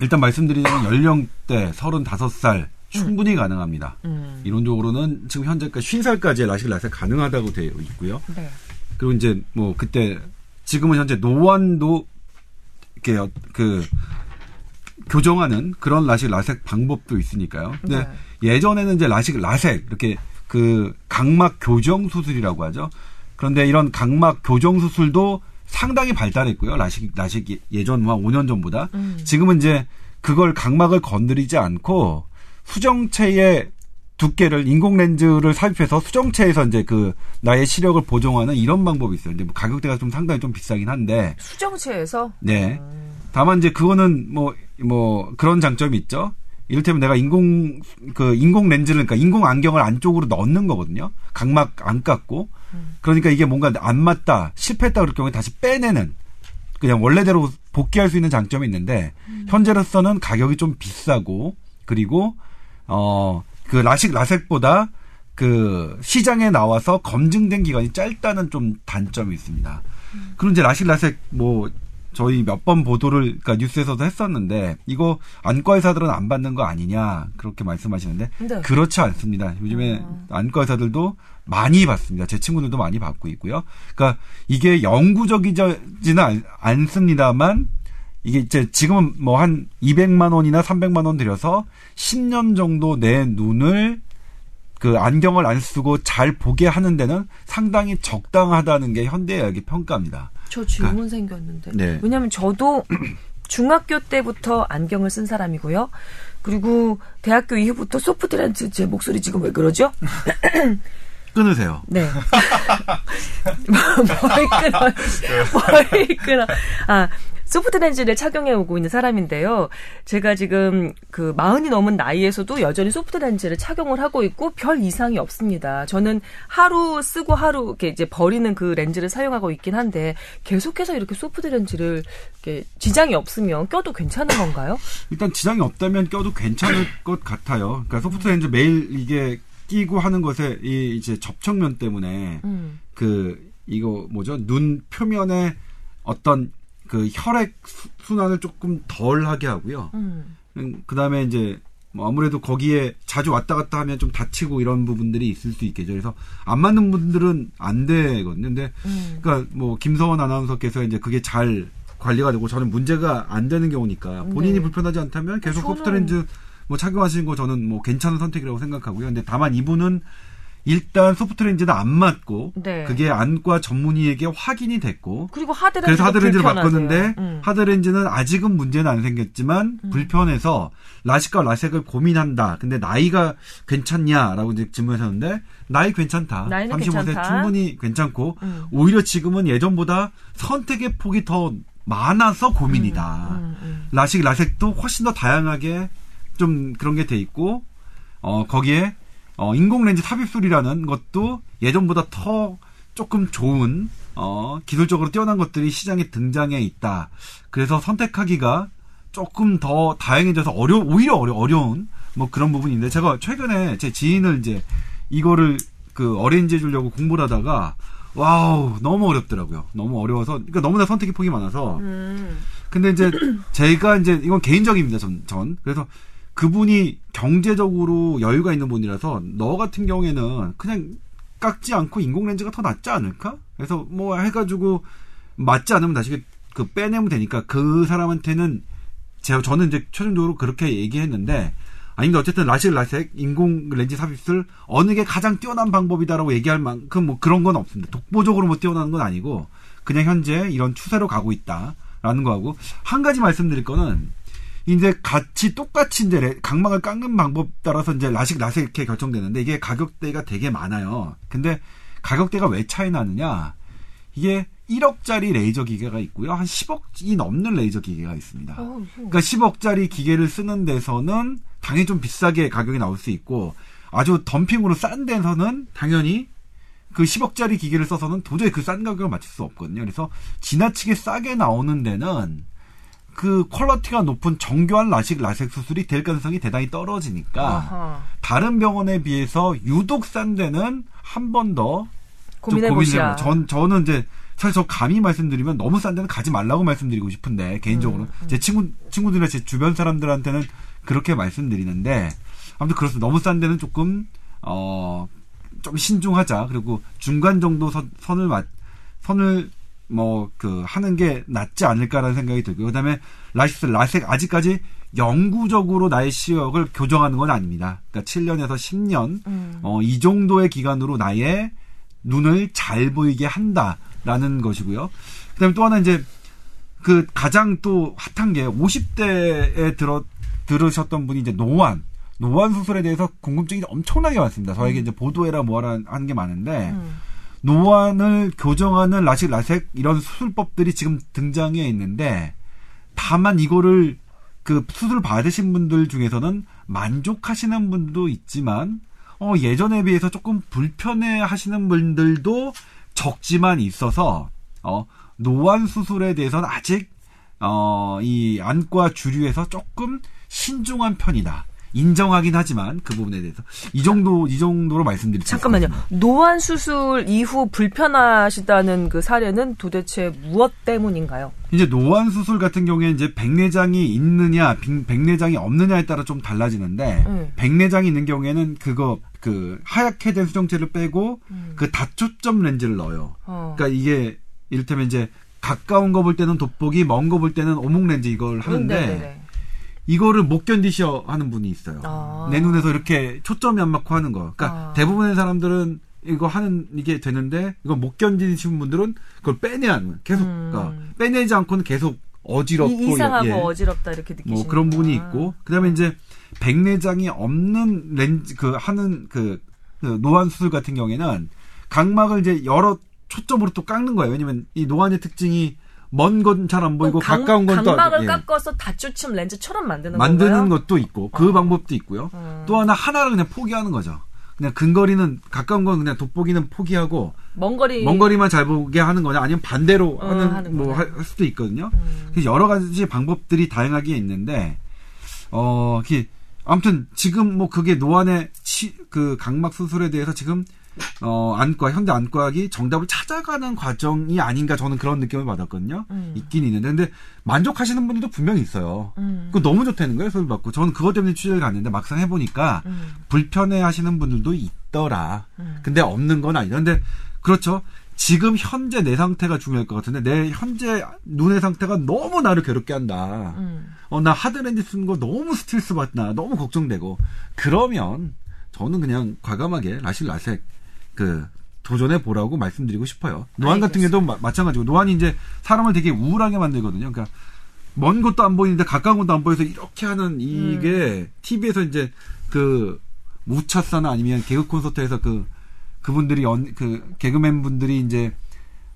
일단 말씀드리자면 연령대 35살 충분히 가능합니다. 음. 이론적으로는 지금 현재까지 50살까지 라식 라섹 가능하다고 되어 있고요. 네. 그리고 이제 뭐 그때 지금은 현재 노안도 이렇게 어- 그 교정하는 그런 라식 라섹 방법도 있으니까요. 근데 네. 예전에는 이제 라식 라섹 이렇게 그 각막 교정 수술이라고 하죠. 그런데 이런 각막 교정 수술도 상당히 발달했고요. 라식 라식 예- 예전 한 5년 전보다 음. 지금은 이제 그걸 각막을 건드리지 않고 수정체의 두께를 인공 렌즈를 삽입해서 수정체에서 이제 그 나의 시력을 보정하는 이런 방법이 있어요. 근데 뭐 가격대가 좀 상당히 좀 비싸긴 한데 수정체에서 네. 다만 이제 그거는 뭐, 뭐 그런 장점이 있죠. 이를테면 내가 인공, 그 인공 렌즈를, 그러니까 인공 안경을 안쪽으로 넣는 거거든요. 각막 안 깎고. 그러니까 이게 뭔가 안 맞다, 실패했다 그럴 경우에 다시 빼내는 그냥 원래대로 복귀할 수 있는 장점이 있는데 현재로서는 가격이 좀 비싸고 그리고 어, 그 라식 라섹보다 그 시장에 나와서 검증된 기간이 짧다는 좀 단점이 있습니다. 그리고 이제 라식 라섹 뭐 저희 몇 번 보도를 그러니까 뉴스에서도 했었는데 이거 안과 의사들은 안 받는 거 아니냐 그렇게 말씀하시는데 네. 그렇지 않습니다. 요즘에 안과 의사들도 많이 받습니다. 제 친구들도 많이 받고 있고요. 그러니까 이게 영구적이지는 않- 않습니다만 이게 이제 지금은 뭐 한 200만 원이나 300만 원 들여서 10년 정도 내 눈을 그 안경을 안 쓰고 잘 보게 하는 데는 상당히 적당하다는 게 현대의학의 평가입니다. 저 질문 생겼는데. 네. 왜냐면 저도 중학교 때부터 안경을 쓴 사람이고요. 그리고 대학교 이후부터 소프트렌즈 제 목소리 지금 왜 그러죠? 끊으세요. 네. 뭘 끊어. 뭘 끊어. 아, 소프트 렌즈를 착용해 오고 있는 사람인데요. 제가 지금 그 마흔이 넘은 나이에서도 여전히 소프트 렌즈를 착용을 하고 있고 별 이상이 없습니다. 저는 하루 쓰고 하루 이렇게 이제 버리는 그 렌즈를 사용하고 있긴 한데 계속해서 이렇게 소프트 렌즈를 이렇게 지장이 없으면 껴도 괜찮은 건가요? 일단 지장이 없다면 껴도 괜찮을 것 같아요. 그러니까 소프트 렌즈 매일 이게 끼고 하는 것에 이 이제 접촉면 때문에 음. 그 이거 뭐죠? 눈 표면에 어떤 그 혈액 수- 순환을 조금 덜 하게 하고요. 음. 그 다음에 이제 뭐 아무래도 거기에 자주 왔다 갔다 하면 좀 다치고 이런 부분들이 있을 수 있겠죠. 그래서 안 맞는 분들은 안 되거든요. 근데 음. 그러니까 뭐 김서원 아나운서께서 이제 그게 잘 관리가 되고 저는 문제가 안 되는 경우니까 본인이 네. 불편하지 않다면 계속 저는- 소프트 렌즈 뭐 착용하시는 거 저는 뭐 괜찮은 선택이라고 생각하고요. 근데 다만 이분은 일단 소프트 렌즈는 안 맞고 네. 그게 안과 전문의에게 확인이 됐고 그리고 하드 렌즈 그래서 하드 렌즈를 바꿨는데 음. 하드 렌즈는 아직은 문제는 안 생겼지만 불편해서 라식과 라섹을 고민한다. 근데 나이가 괜찮냐라고 이제 질문하셨는데 나이 괜찮다. 나이는 35세 괜찮다. 충분히 괜찮고 음. 오히려 지금은 예전보다 선택의 폭이 더 많아서 고민이다. 음, 음. 라식 라섹도 훨씬 더 다양하게 좀 그런 게 돼 있고 어 거기에 어 인공 렌즈 삽입술이라는 것도 예전보다 더 조금 좋은 어 기술적으로 뛰어난 것들이 시장에 등장해 있다. 그래서 선택하기가 조금 더 다양해져서 어려 오히려 어려 어려운 뭐 그런 부분인데 제가 최근에 제 지인을 이제 이거를 그 어레인지 해주려고 공부를 하다가 와우 너무 어렵더라고요. 너무 어려워서 그러니까 너무나 선택의 폭이 많아서 음. 근데 이제 제가 이제 이건 개인적입니다. 전, 전. 그래서 그분이 경제적으로 여유가 있는 분이라서 너 같은 경우에는 그냥 깎지 않고 인공 렌즈가 더 낫지 않을까? 그래서 뭐 해가지고 맞지 않으면 다시 그 빼내면 되니까 그 사람한테는 제가 저는 이제 최종적으로 그렇게 얘기했는데 아닌데 어쨌든 라식 라섹 인공 렌즈 삽입술 어느 게 가장 뛰어난 방법이다라고 얘기할 만큼 뭐 그런 건 없습니다. 독보적으로 뭐 뛰어나는 건 아니고 그냥 현재 이런 추세로 가고 있다라는 거하고 한 가지 말씀드릴 거는 이제 같이 똑같이 이제 레- 각막을 깎는 방법 따라서 이제 라식 라섹 이렇게 결정되는데 이게 가격대가 되게 많아요. 근데 가격대가 왜 차이 나느냐? 이게 1억짜리 레이저 기계가 있고요. 한 10억이 넘는 레이저 기계가 있습니다. 어, 이거 그러니까 10억짜리 기계를 쓰는 데서는 당연히 좀 비싸게 가격이 나올 수 있고 아주 덤핑으로 싼 데서는 당연히 그 10억짜리 기계를 써서는 도저히 그 싼 가격을 맞출 수 없거든요. 그래서 지나치게 싸게 나오는 데는 그 퀄러티가 높은 정교한 라식 라섹 수술이 될 가능성이 대단히 떨어지니까 아하. 다른 병원에 비해서 유독 싼 데는 한 번 더 고민해. 고민해보자. 전 저는 이제 사실 저 감히 말씀드리면 너무 싼 데는 가지 말라고 말씀드리고 싶은데 개인적으로 음, 제 친구 친구들이나 제 주변 사람들한테는 그렇게 말씀드리는데 아무튼 그렇습니다. 너무 싼 데는 조금 어 좀 신중하자. 그리고 중간 정도 선, 선을 맞 선을 뭐 그 하는 게 낫지 않을까라는 생각이 들고요. 그다음에 라식스 라섹 아직까지 영구적으로 나의 시력을 교정하는 건 아닙니다. 그러니까 7년에서 10년 음. 어, 이 정도의 기간으로 나의 눈을 잘 보이게 한다라는 것이고요. 그다음에 또 하나 이제 그 가장 또 핫한 게 50대에 들어 들으셨던 분이 이제 노안 노안 수술에 대해서 궁금증이 엄청나게 많습니다. 저에게 이제 보도해라 뭐하라 하는 게 많은데 음. 노안을 교정하는 라식 라섹 이런 수술법들이 지금 등장해 있는데 다만 이거를 그 수술 받으신 분들 중에서는 만족하시는 분도 있지만 어 예전에 비해서 조금 불편해 하시는 분들도 적지만 있어서 어 노안 수술에 대해서는 아직 어 이 안과 주류에서 조금 신중한 편이다. 인정하긴 하지만 그 부분에 대해서 이 정도 이 정도로 말씀드릴 수 잠깐만요. 노안 수술 이후 불편하시다는 그 사례는 도대체 무엇 때문인가요? 이제 노안 수술 같은 경우에 이제 백내장이 있느냐, 빈- 백내장이 없느냐에 따라 좀 달라지는데 음. 백내장이 있는 경우에는 그거 그 하얗게 된 수정체를 빼고 음. 그 다초점 렌즈를 넣어요. 어. 그러니까 이게 이를테면 이제 가까운 거 볼 때는 돋보기, 먼 거 볼 때는 오목 렌즈 이걸 하는데 네네네. 이거를 못 견디셔 하는 분이 있어요. 아. 내 눈에서 이렇게 초점이 안 맞고 하는 거. 그러니까 아. 대부분의 사람들은 이거 하는 이게 되는데 이거 못 견디시는 분들은 그걸 빼내야 하는. 계속 음. 그러니까 빼내지 않고는 계속 어지럽고 이, 이상하고 예. 어지럽다 이렇게 느끼시는 뭐 그런 부분이 있고 그다음에 이제 백내장이 없는 렌즈 그 하는 그, 그 노안 수술 같은 경우에는 각막을 이제 여러 초점으로 또 깎는 거예요. 왜냐면 이 노안의 특징이 먼 건 잘 안 보이고 각- 가까운 건 또 각막을 예. 깎아서 다초침 렌즈처럼 만드는 만드는 건가요? 것도 있고 그 어. 방법도 있고요. 음. 또 하나 하나를 그냥 포기하는 거죠. 그냥 근거리는 가까운 건 그냥 돋보기는 포기하고 먼 거리 먼 거리만 잘 보게 하는 거냐 아니면 반대로 어, 하는 뭐. 할 수도 있거든요. 음. 그래서 여러 가지 방법들이 다양하게 있는데 어 아무튼 지금 뭐 그게 노안의 치, 그 각막 수술에 대해서 지금 어 안과 현대 안과학이 정답을 찾아가는 과정이 아닌가 저는 그런 느낌을 받았거든요. 음. 있긴 있는데 근데 만족하시는 분들도 분명히 있어요. 음. 그거 너무 좋다는 거예요, 수술 받고. 저는 그것 때문에 취재를 갔는데 막상 해보니까 음. 불편해 하시는 분들도 있더라. 음. 근데 없는 건 아니다. 근데 그렇죠. 지금 현재 내 상태가 중요할 것 같은데 내 현재 눈의 상태가 너무 나를 괴롭게 한다. 음. 어, 나 하드렌즈 쓰는 거 너무 스트레스 받나. 너무 걱정되고. 그러면 저는 그냥 과감하게 라실 라섹 그 도전해 보라고 말씀드리고 싶어요. 노안 같은 경우도 마, 마찬가지고 노안이 이제 사람을 되게 우울하게 만들거든요. 그러니까 먼 곳도 안 보이는데 가까운 곳도 안 보여서 이렇게 하는 이게 TV에서 이제 그 우차사나 아니면 개그 콘서트에서 그 그분들이 연, 그 개그맨 분들이 이제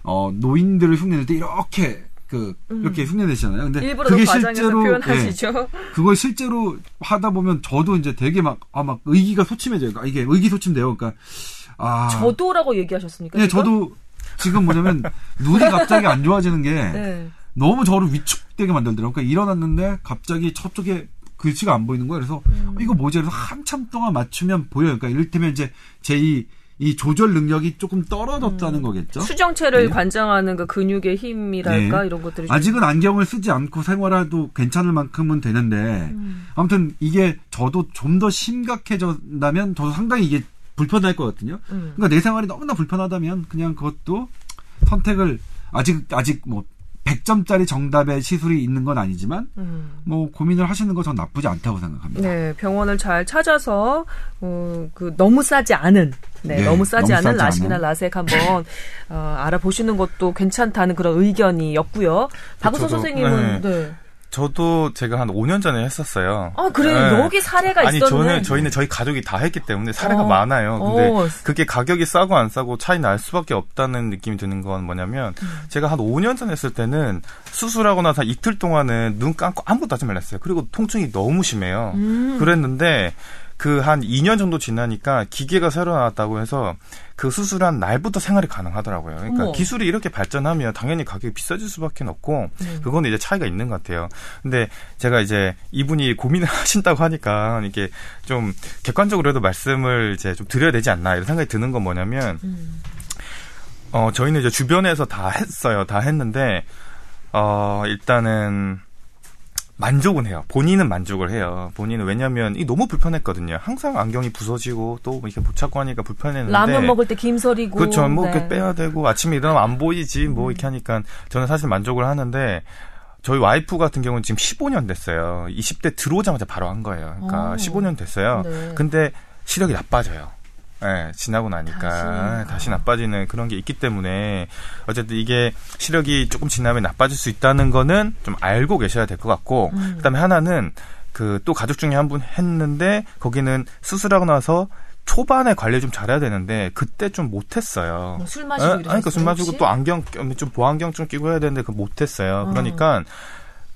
어 노인들을 흉내낼 때 이렇게 그 이렇게 흉내내시잖아요. 근데 그게 실제로 예, 표현하시죠. 그걸 실제로 하다 보면 저도 이제 되게 막, 아, 막 의기가 소침해져요. 그러니까 이게 의기소침돼요. 그러니까, 아. 저도라고 얘기하셨습니까? 네, 지금? 저도 지금 뭐냐면 눈이 갑자기 안 좋아지는 게 네. 너무 저를 위축되게 만들더라고요. 그러니까 일어났는데 갑자기 저쪽에 글씨가 안 보이는 거예요. 그래서 음. 어, 이거 뭐지? 그래서 한참 동안 맞추면 보여요. 그러니까 이를테면 이제 제 이, 이 조절 능력이 조금 떨어졌다는 거겠죠. 수정체를 네. 관장하는 그 근육의 힘이랄까 네. 이런 것들이 좀- 아직은 안경을 쓰지 않고 생활해도 괜찮을 만큼은 되는데 음. 아무튼 이게 저도 좀 더 심각해진다면 저도 상당히 이게 불편할 것 같거든요. 음. 그러니까 내 생활이 너무나 불편하다면 그냥 그것도 선택을 아직 아직 뭐 100점짜리 정답의 시술이 있는 건 아니지만 음. 뭐 고민을 하시는 거 전 나쁘지 않다고 생각합니다. 네, 병원을 잘 찾아서 어, 그 너무 싸지 않은, 네, 네, 너무 싸지 너무 않은 싸지 라식이나 않은. 라섹 한번 어, 알아보시는 것도 괜찮다는 그런 의견이었고요. 박은서 저도- 선생님은 네. 저도 제가 한 5년 전에 했었어요. 아 그래 네. 여기 사례가 아니 있었네. 저는 저희는 저희 가족이 다 했기 때문에 사례가 어. 많아요. 근데 어. 그게 가격이 싸고 안 싸고 차이 날 수밖에 없다는 느낌이 드는 건 뭐냐면 음. 제가 한 5년 전 했을 때는 수술하고 나서 한 이틀 동안은 눈 감고 아무것도 하지 말랬어요. 그리고 통증이 너무 심해요. 음. 그랬는데 그 한 2년 정도 지나니까 기계가 새로 나왔다고 해서 그 수술한 날부터 생활이 가능하더라고요. 그러니까 어머. 기술이 이렇게 발전하면 당연히 가격이 비싸질 수밖에 없고 음. 그거는 이제 차이가 있는 것 같아요. 근데 제가 이제 이분이 고민을 하신다고 하니까 이게 좀 객관적으로도 말씀을 이제 좀 드려야 되지 않나 이런 생각이 드는 건 뭐냐면 음. 어 저희는 이제 주변에서 다 했어요. 다 했는데 어 일단은 만족은 해요. 본인은 만족을 해요. 본인은 왜냐면 이 너무 불편했거든요. 항상 안경이 부서지고 또뭐 이렇게 못 찾고 하니까 불편했는데 라면 먹을 때 김서리고 그렇죠. 뭐 네. 이렇게 빼야 되고 아침에 일어나면 안 보이지 음. 뭐 이렇게 하니까 저는 사실 만족을 하는데 저희 와이프 같은 경우는 지금 15년 됐어요. 20대 들어오자마자 바로 한 거예요. 그러니까 오. 15년 됐어요. 네. 근데 시력이 나빠져요. 예, 지나고 나니까 다시. 다시. 나빠지는 그런 게 있기 때문에 어쨌든 이게 시력이 조금 지나면 나빠질 수 있다는 거는 좀 알고 계셔야 될 것 같고 음. 그다음에 하나는 그 또 가족 중에 한 분 했는데 거기는 수술하고 나서 초반에 관리 좀 잘해야 되는데 그때 좀 못했어요. 뭐술 예? 마시고 아니, 그러니까 술 이러셨어요, 마시고 혹시? 또 안경 좀 보안경 좀 끼고 해야 되는데 그 못했어요. 어. 그러니까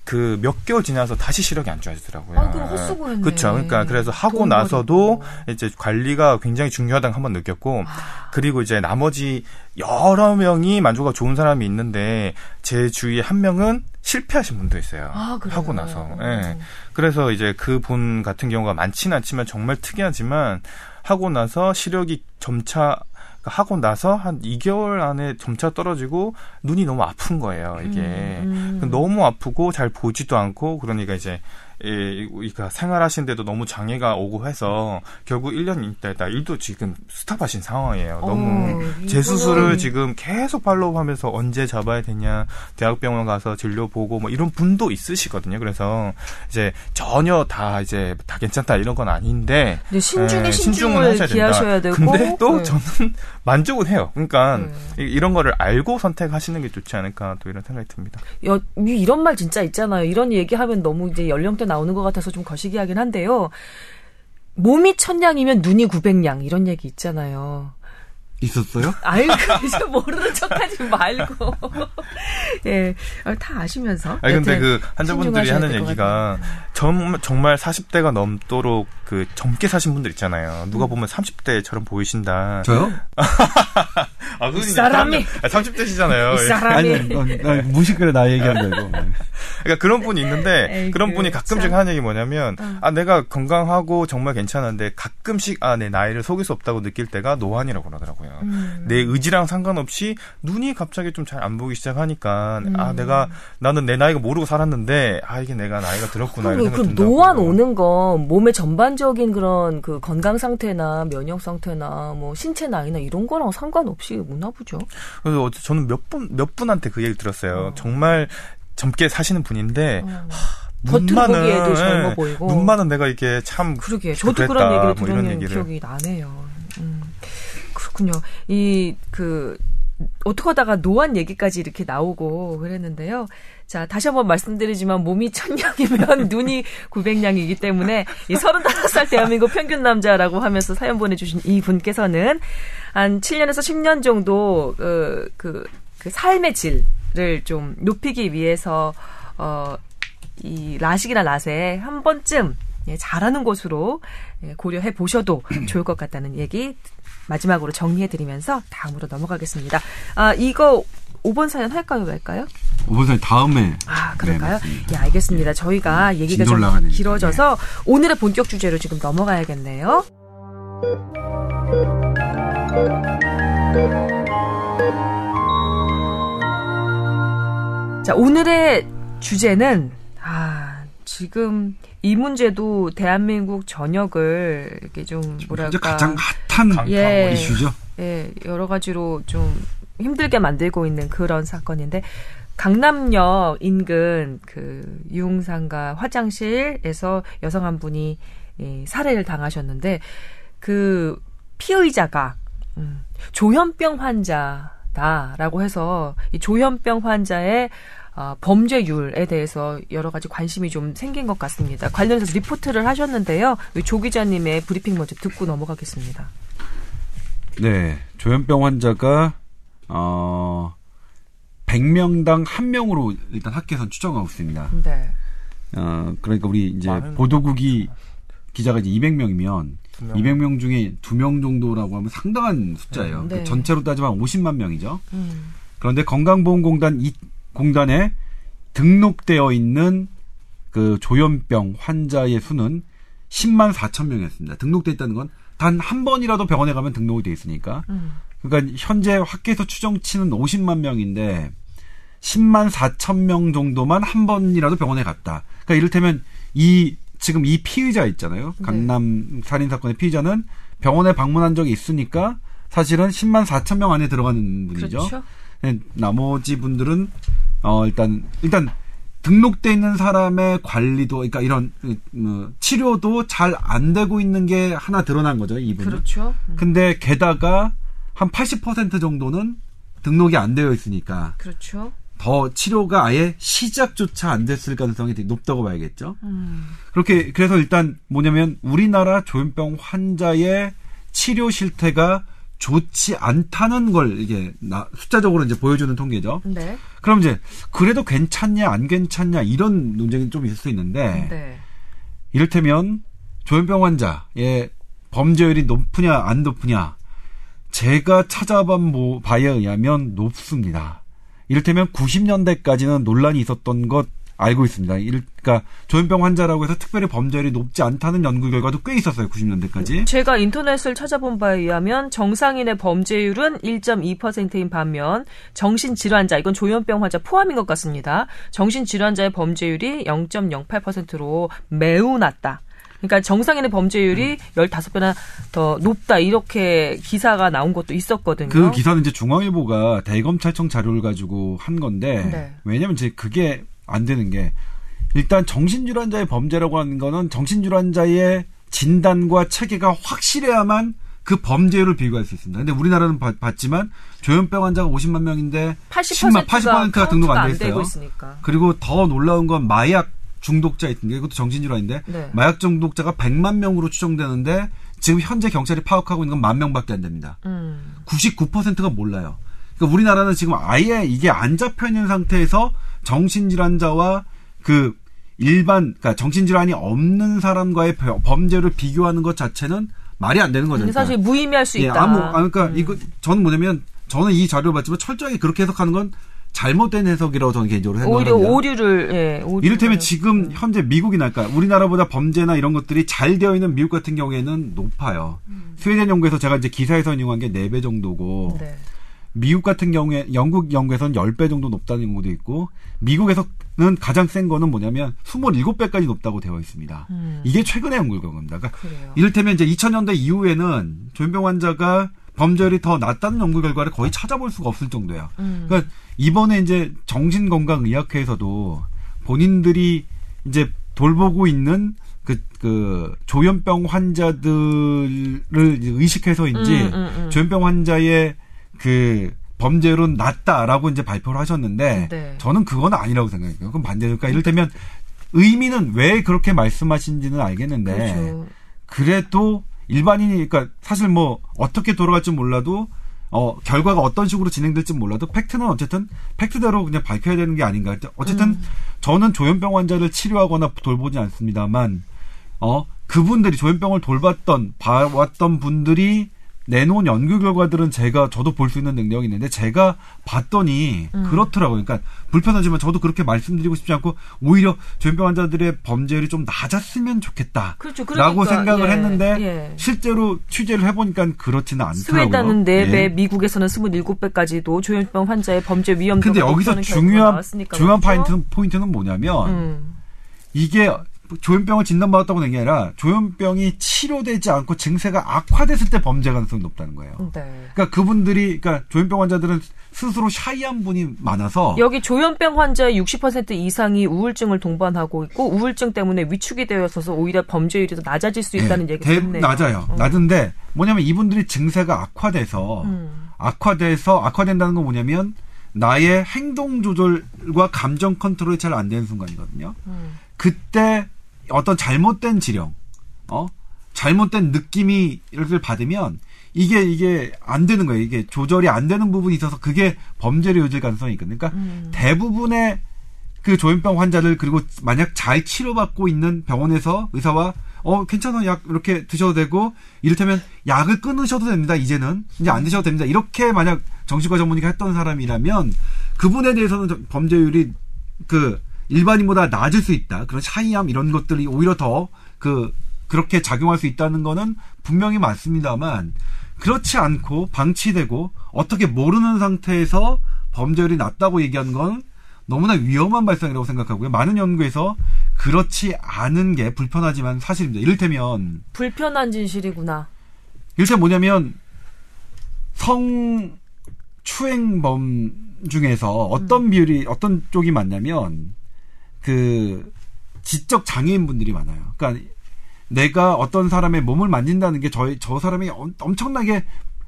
그 몇 개월 지나서 다시 시력이 안 좋아지더라고요. 아, 그럼 헛수고했네. 그렇죠. 그러니까 그래서 하고 돈 나서도. 이제 관리가 굉장히 중요하다는 걸 한번 느꼈고 아. 그리고 이제 나머지 여러 명이 만족가 좋은 사람이 있는데 제 주위에 한 명은 실패하신 분도 있어요. 아? 하고 나서. 예. 그래서 이제 그 분 같은 경우가 많지는 않지만 정말 특이하지만 하고 나서 시력이 점차 하고 나서 한 2개월 안에 점차 떨어지고 눈이 너무 아픈 거예요, 이게. 음, 음. 너무 아프고 잘 보지도 않고 그러니까 이제 이 그러니까 생활하시는데도 너무 장애가 오고 해서 결국 1년 있다가 일도 지금 스탑하신 상황이에요. 너무 어, 제 수술을 이거는 지금 계속 팔로우하면서 언제 잡아야 되냐 대학병원 가서 진료 보고 뭐 이런 분도 있으시거든요. 그래서 이제 전혀 다 이제 다 괜찮다 이런 건 아닌데 네, 신중에 예, 신중을 하셔야 된다. 기하셔야 되고. 근데 또 네. 저는 만족은 해요. 그러니까 네. 이- 이런 거를 알고 선택하시는 게 좋지 않을까 또 이런 생각이 듭니다. 여, 이- 이런 말 진짜 있잖아요. 이런 얘기하면 너무 이제 연령대 나오는 것 같아서 좀 거시기하긴 한데요. 몸이 천냥이면 눈이 구백냥 이런 얘기 있잖아요. 있었어요? 아이고, 이제 모르는 척 하지 말고. 예, 아, 다 아시면서. 아니 근데 그 환자분들이 하는 얘기가 정, 정말 40대가 넘도록 그 젊게 사신 분들 있잖아요. 누가 보면 30대처럼 보이신다. 저요? 아, 이제 사람이! 아, 30대시잖아요. 이 사람이. 아니, 어, 나 무식그래 나 얘기한 거고. 그러니까 그런 분이 있는데 에이그, 그런 분이 가끔씩 참. 하는 얘기 뭐냐면 어. 아 내가 건강하고 정말 괜찮은데 가끔씩 아 내 나이를 속일 수 없다고 느낄 때가 노안이라고 그러더라고요. 음. 내 의지랑 상관없이 눈이 갑자기 좀 잘 안 보이기 시작하니까 음. 아 내가 나는 내 나이가 모르고 살았는데 아 이게 내가 나이가 들었구나 이런 그럼. 노안 오는 건 몸의 전반적인 그런 그 건강 상태나 면역 상태나 뭐 신체 나이나 이런 거랑 상관없이 오나 보죠. 그래서 어째- 저는 몇분몇 분한테 그 얘기 들었어요. 어. 정말 젊게 사시는 분인데 어. 눈 겉으로 많은, 보기에도 예, 젊어 보이고. 눈 많은 내가 이게 참 그러게. 저도 그랬다, 그런 얘기를 뭐 들은 얘기를. 기억이 나네요. 음. 그렇군요. 이, 그, 어떻게 하다가 노안 얘기까지 이렇게 나오고 그랬는데요. 자, 다시 한번 말씀드리지만 몸이 천냥이면 눈이 900냥이기 때문에 이 35살 대한민국 평균 남자라고 하면서 사연 보내주신 이 분께서는 한 7년에서 10년 정도, 그, 그, 그 삶의 질을 좀 높이기 위해서, 어, 이 라식이나 라세 한 번쯤 예, 잘하는 곳으로 예, 고려해 보셔도 좋을 것 같다는 얘기 마지막으로 정리해 드리면서 다음으로 넘어가겠습니다. 아, 이거 5번 사연 할까요, 말까요? 오번선 다음에. 아, 그럴까요? 네. 예, 알겠습니다. 저희가 얘기가 좀 올라가니까. 네. 길어져서 오늘의 본격 주제로 지금 넘어가야겠네요. 자, 오늘의 주제는, 아, 지금 이 문제도 대한민국 전역을 이렇게 좀, 뭐랄까. 가장 핫한 예. 이슈죠. 예, 여러 가지로 좀 힘들게 만들고 있는 그런 사건인데 강남역 인근 그 유흥상가 화장실에서 여성 한 분이 예, 살해를 당하셨는데 그 피의자가 음, 조현병 환자다라고 해서 이 조현병 환자의 어, 범죄율에 대해서 여러 가지 관심이 좀 생긴 것 같습니다. 관련해서 리포트를 하셨는데요. 우리 조 기자님의 브리핑 먼저 듣고 넘어가겠습니다. 네. 조현병 환자가, 어, 100명당 1명으로 일단 학계에선 추정하고 있습니다. 네. 어, 그러니까 우리 이제 보도국이 기자가 이제 200명이면 두 명. 200명 중에 2명 정도라고 하면 상당한 숫자예요. 네. 그 전체로 따지면 50만 명이죠. 음. 그런데 건강보험공단 이 공단에 등록되어 있는 그 조현병 환자의 수는 10만 4천 명이었습니다. 등록돼 있다는 건 단 한 번이라도 병원에 가면 등록이 돼 있으니까. 음. 그러니까 현재 학계에서 추정치는 50만 명인데 10만 4천 명 정도만 한 번이라도 병원에 갔다. 그러니까 이를테면 이 지금 이 피의자 있잖아요. 네. 강남 살인 사건의 피의자는 병원에 방문한 적이 있으니까 사실은 10만 4천 명 안에 들어가는 분이죠. 그렇죠. 네, 나머지 분들은 어 일단 일단 등록돼 있는 사람의 관리도 그러니까 이런 어, 치료도 잘 안 되고 있는 게 하나 드러난 거죠 이분은. 그렇죠. 음, 근데 게다가 한 80% 정도는 등록이 안 되어 있으니까 그렇죠. 더 치료가 아예 시작조차 안 됐을 가능성이 되게 높다고 봐야겠죠. 음. 그렇게 그래서 일단 뭐냐면 우리나라 조현병 환자의 치료 실태가 좋지 않다는 걸 이게 나- 숫자적으로 이제 보여주는 통계죠. 네. 그럼 이제 그래도 괜찮냐 안 괜찮냐 이런 논쟁이 좀 있을 수 있는데 네. 이를테면 조현병 환자의 범죄율이 높으냐 안 높으냐 제가 찾아본 뭐 바에 의하면 높습니다. 이를테면 90년대까지는 논란이 있었던 것 알고 있습니다. 이를- 그러니까 조현병 환자라고 해서 특별히 범죄율이 높지 않다는 연구 결과도 꽤 있었어요. 90년대까지. 제가 인터넷을 찾아본 바에 의하면 정상인의 범죄율은 1.2%인 반면 정신질환자 이건 조현병 환자 포함인 것 같습니다. 정신질환자의 범죄율이 0.08%로 매우 낮다. 그러니까 정상인의 범죄율이 15배나 더 높다 이렇게 기사가 나온 것도 있었거든요. 그 기사는 이제 중앙일보가 대검찰청 자료를 가지고 한 건데 네. 왜냐면 이제 그게 안 되는 게 일단 정신질환자의 범죄라고 하는 거는 정신질환자의 진단과 체계가 확실해야만 그 범죄율을 비교할 수 있습니다. 근데 우리나라는 봤, 봤지만 조현병 환자가 50만 명인데 80%가, 80%가 등록 안 돼 있어요. 있으니까. 그리고 더 놀라운 건 마약 중독자 있는 게 이것도 정신질환인데 네. 마약 중독자가 100만 명으로 추정되는데 지금 현재 경찰이 파악하고 있는 건 만 명밖에 안 됩니다. 음. 99%가 몰라요. 그러니까 우리나라는 지금 아예 이게 안 잡혀 있는 상태에서 정신질환자와 그 일반 그러니까 정신질환이 없는 사람과의 벼- 범죄를 비교하는 것 자체는 말이 안 되는 거죠. 근데 사실 그러니까. 무의미할 수 예, 있다. 아무 아 그러니까 음. 이거 저는 뭐냐면 저는 이 자료를 봤지만 철저하게 그렇게 해석하는 건 잘못된 해석이라고 저는 개인적으로 오히려 생각합니다. 오류를 예, 오류를 이를테면 지금 현재 미국이나 그러니까 우리나라보다 범죄나 이런 것들이 잘 되어 있는 미국 같은 경우에는 높아요. 스웨덴 연구에서 제가 이제 기사에서 인용한 게 4배 정도고 네. 미국 같은 경우에 영국 연구에서는 10배 정도 높다는 연구도 있고 미국에서는 가장 센 거는 뭐냐면 27배까지 높다고 되어 있습니다. 음. 이게 최근의 연구 결과입니다. 그러니까 그래요. 이를테면 이제 2000년대 이후에는 조현병 환자가 범죄율이 더 낮다는 연구 결과를 거의 찾아볼 수가 없을 정도예요. 음. 그러니까 이번에 이제 정신건강의학회에서도 본인들이 이제 돌보고 있는 그, 그, 조현병 환자들을 의식해서인지, 음, 음, 음. 조현병 환자의 그 범죄율은 낮다라고 이제 발표를 하셨는데, 네. 저는 그건 아니라고 생각해요. 그건 반대로. 그러니까 이를테면, 의미는 왜 그렇게 말씀하신지는 알겠는데, 그렇죠. 그래도 일반인이 그러니까 사실 뭐 어떻게 돌아갈지 몰라도 어 결과가 어떤 식으로 진행될지 몰라도 팩트는 어쨌든 팩트대로 그냥 밝혀야 되는 게 아닌가. 어쨌든 음. 저는 조현병 환자를 치료하거나 돌보지 않습니다만 어 그분들이 조현병을 돌봤던 봐왔던 분들이 내놓은 연구 결과들은 제가 저도 볼 수 있는 능력이 있는데 제가 봤더니 음. 그렇더라고요. 그러니까 불편하지만 저도 그렇게 말씀드리고 싶지 않고 오히려 조현병 환자들의 범죄율이 좀 낮았으면 좋겠다. 그렇죠. 라고 그러니까, 생각을 예, 했는데 예. 실제로 취재를 해보니까 그렇지는 않더라고요. 스웨덴은 4배, 예. 미국에서는 27배까지도 조현병 환자의 범죄 위험도가 근데 여기서 중요한 중요한 그렇죠? 포인트는, 포인트는 뭐냐면 음. 이게 조현병을 진단받았다고 하는 게 아니라 조현병이 치료되지 않고 증세가 악화됐을 때 범죄 가능성이 높다는 거예요. 네. 그러니까 그분들이 그러니까 조현병 환자들은 스스로 샤이한 분이 많아서 여기 조현병 환자의 60% 이상이 우울증을 동반하고 있고 우울증 때문에 위축이 되어 있어서 오히려 범죄율이 더 낮아질 수 있다는 예, 얘기가 대- 있네요. 낮아요. 어. 낮은데 뭐냐면 이분들이 증세가 악화돼서 음. 악화돼서 악화된다는 건 뭐냐면 나의 행동 조절과 감정 컨트롤이 잘 안 되는 순간이거든요. 음. 그때 어떤 잘못된 지령, 어? 잘못된 느낌이 이렇게 받으면 이게 이게 안 되는 거예요. 이게 조절이 안 되는 부분이 있어서 그게 범죄로 이어질 가능성이 있거든요. 그러니까 음. 대부분의 그 조현병 환자들 그리고 만약 잘 치료받고 있는 병원에서 의사와 어 괜찮아 약 이렇게 드셔도 되고 이를테면 약을 끊으셔도 됩니다 이제는 이제 안 드셔도 됩니다 이렇게 만약 정신과 전문의가 했던 사람이라면 그분에 대해서는 좀 범죄율이 그 일반인보다 낮을 수 있다 그런 차이함 이런 것들이 오히려 더 그 그렇게 작용할 수 있다는 거는 분명히 맞습니다만 그렇지 않고 방치되고 어떻게 모르는 상태에서 범죄율이 낮다고 얘기하는 건 너무나 위험한 발상이라고 생각하고요. 많은 연구에서 그렇지 않은 게 불편하지만 사실입니다. 이를테면 불편한 진실이구나. 이를테면 뭐냐면 성 추행범 중에서 어떤 비율이 어떤 쪽이 많냐면 그 지적 장애인 분들이 많아요. 그러니까 내가 어떤 사람의 몸을 만진다는 게 저 저 사람이 엄- 엄청나게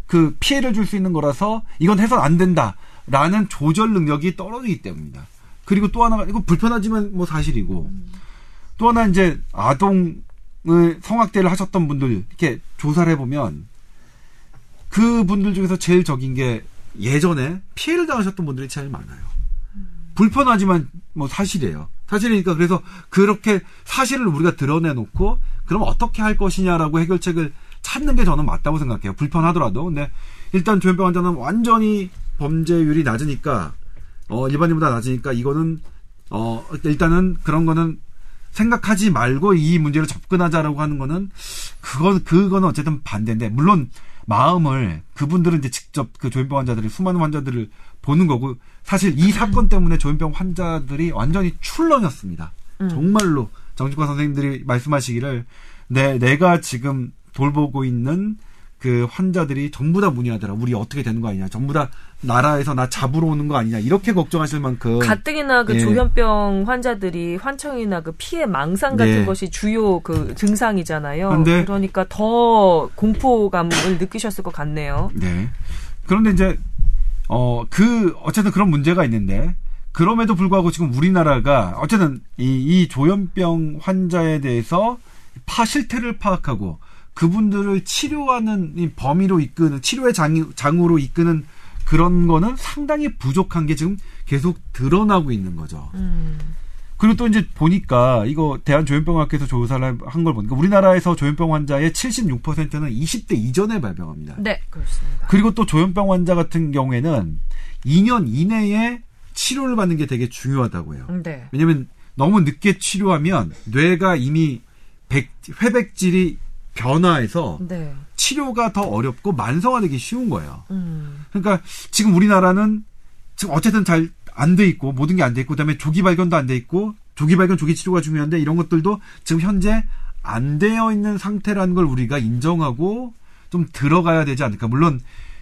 그 피해를 줄 수 있는 거라서 이건 해선 안 된다라는 조절 능력이 떨어지기 때문입니다. 그리고 또 하나가 이거 불편하지만 뭐 사실이고 또 하나 이제 아동을 성학대를 하셨던 분들 이렇게 조사를 해보면 그 분들 중에서 제일 적인 게 예전에 피해를 당하셨던 분들이 제일 많아요. 불편하지만 뭐 사실이에요. 사실이니까 그래서 그렇게 사실을 우리가 드러내놓고 그럼 어떻게 할 것이냐라고 해결책을 찾는 게 저는 맞다고 생각해요. 불편하더라도. 근데 일단 조현병 환자는 완전히 범죄율이 낮으니까 어 일반인보다 낮으니까 이거는 어 일단은 그런 거는 생각하지 말고 이 문제로 접근하자라고 하는 거는 그건 그거는 어쨌든 반대인데 물론 마음을 그분들은 이제 직접 그 조현병 환자들이 수많은 환자들을 보는 거고 사실 이 사건 때문에 조현병 환자들이 완전히 출렁였습니다. 정말로 정신과 선생님들이 말씀하시기를 내 내가 지금 돌보고 있는 그 환자들이 전부 다 문의하더라. 우리 어떻게 되는 거 아니냐. 전부 다 나라에서 나 잡으러 오는 거 아니냐. 이렇게 걱정하실 만큼 가뜩이나 그 예. 조현병 환자들이 환청이나 그 피해 망상 같은 네. 것이 주요 그 증상이잖아요. 근데- 그러니까 더 공포감을 느끼셨을 것 같네요. 네. 그런데 이제 어 그 어쨌든 그런 문제가 있는데 그럼에도 불구하고 지금 우리나라가 어쨌든 이, 이 조현병 환자에 대해서 파 실태를 파악하고 그분들을 치료하는 이 범위로 이끄는 치료의 장, 장으로 이끄는 그런 거는 상당히 부족한 게 지금 계속 드러나고 있는 거죠. 음. 그리고 또 이제 보니까 이거 대한조현병학회에서 조사를 한 걸 보니까 우리나라에서 조현병 환자의 76%는 20대 이전에 발병합니다. 네, 그렇습니다. 그리고 또 조현병 환자 같은 경우에는 2년 이내에 치료를 받는 게 되게 중요하다고 해요. 네. 왜냐면 너무 늦게 치료하면 뇌가 이미 백, 회백질이 변화해서 네. 치료가 더 어렵고 만성화되기 쉬운 거예요. 음. 그러니까 지금 우리나라는 지금 어쨌든 잘 안 돼 있고 모든 게 안 돼 있고 그다음에 조기 발견도 안 돼 있고 조기 발견 조기 치료가 중요한데 이런 것들도 지금 현재 안 되어 있는 상태라는 걸 우리가 인정하고 좀 들어가야 되지 않을까. 물론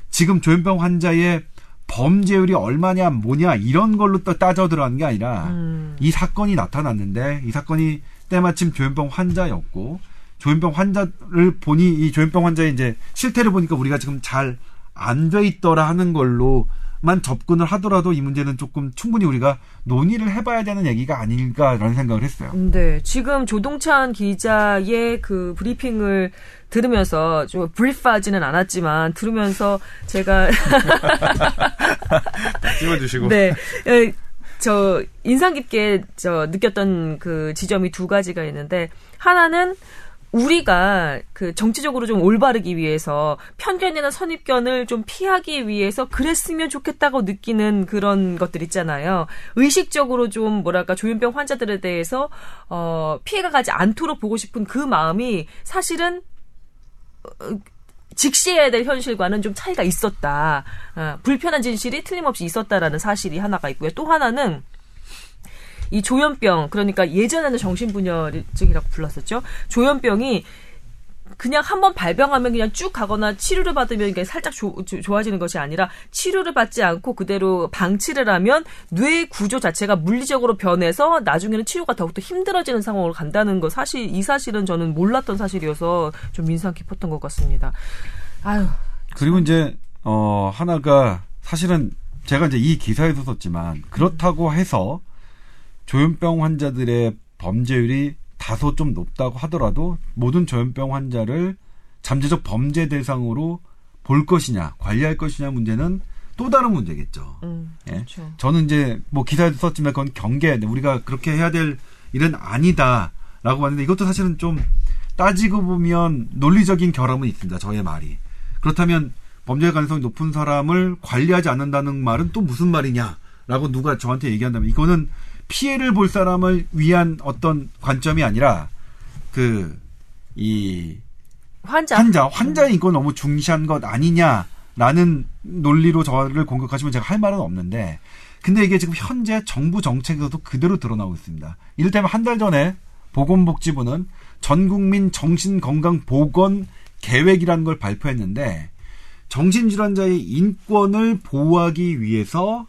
지금 조현병 환자의 범죄율이 얼마냐 뭐냐 이런 걸로 또 따져 들어가는 게 아니라 음. 이 사건이 나타났는데 이 사건이 때마침 조현병 환자였고 조현병 환자를 보니 이 조현병 환자의 이제 실태를 보니까 우리가 지금 잘 안 돼 있더라 하는 걸로만 접근을 하더라도 이 문제는 조금 충분히 우리가 논의를 해봐야 되는 얘기가 아닐까라는 생각을 했어요. 네, 지금 조동찬 기자의 그 브리핑을 들으면서 좀 브리프하지는 않았지만 들으면서 제가 찍어주시고. 네. 에, 저 인상 깊게 저 느꼈던 그 지점이 두 가지가 있는데 하나는 우리가 그 정치적으로 좀 올바르기 위해서 편견이나 선입견을 좀 피하기 위해서 그랬으면 좋겠다고 느끼는 그런 것들 있잖아요. 의식적으로 좀 뭐랄까 조현병 환자들에 대해서 어 피해가 가지 않도록 보고 싶은 그 마음이 사실은 어, 직시해야 될 현실과는 좀 차이가 있었다. 아, 불편한 진실이 틀림없이 있었다라는 사실이 하나가 있고요. 또 하나는 이 조현병 그러니까 예전에는 정신분열증이라고 불렀었죠. 조현병이 그냥 한번 발병하면 그냥 쭉 가거나 치료를 받으면 이게 살짝 조, 조- 좋아지는 것이 아니라 치료를 받지 않고 그대로 방치를 하면 뇌 구조 자체가 물리적으로 변해서 나중에는 치료가 더욱더 힘들어지는 상황으로 간다는 거 사실 이 사실은 저는 몰랐던 사실이어서 좀 인상 깊었던 것 같습니다. 아유, 그리고 이제 어 하나가 사실은 제가 이제 이 기사에도 썼지만 그렇다고 해서 조현병 환자들의 범죄율이 다소 좀 높다고 하더라도 모든 조현병 환자를 잠재적 범죄 대상으로 볼 것이냐 관리할 것이냐 문제는 또 다른 문제겠죠. 음, 예. 그렇죠. 저는 이제 뭐 기사에도 썼지만 그건 경계 우리가 그렇게 해야 될 일은 아니다라고 봤는데 이것도 사실은 좀 따지고 보면 논리적인 결함은 있습니다. 저의 말이 그렇다면 범죄 가능성이 높은 사람을 관리하지 않는다는 말은 또 무슨 말이냐라고 누가 저한테 얘기한다면 이거는 피해를 볼 사람을 위한 어떤 관점이 아니라 그 이 환자. 환자, 환자의 인권 너무 중시한 것 아니냐라는 논리로 저를 공격하시면 제가 할 말은 없는데, 근데 이게 지금 현재 정부 정책에서도 그대로 드러나고 있습니다. 이를테면 한 달 전에 보건복지부는 전국민 정신건강보건 계획이라는 걸 발표했는데, 정신질환자의 인권을 보호하기 위해서,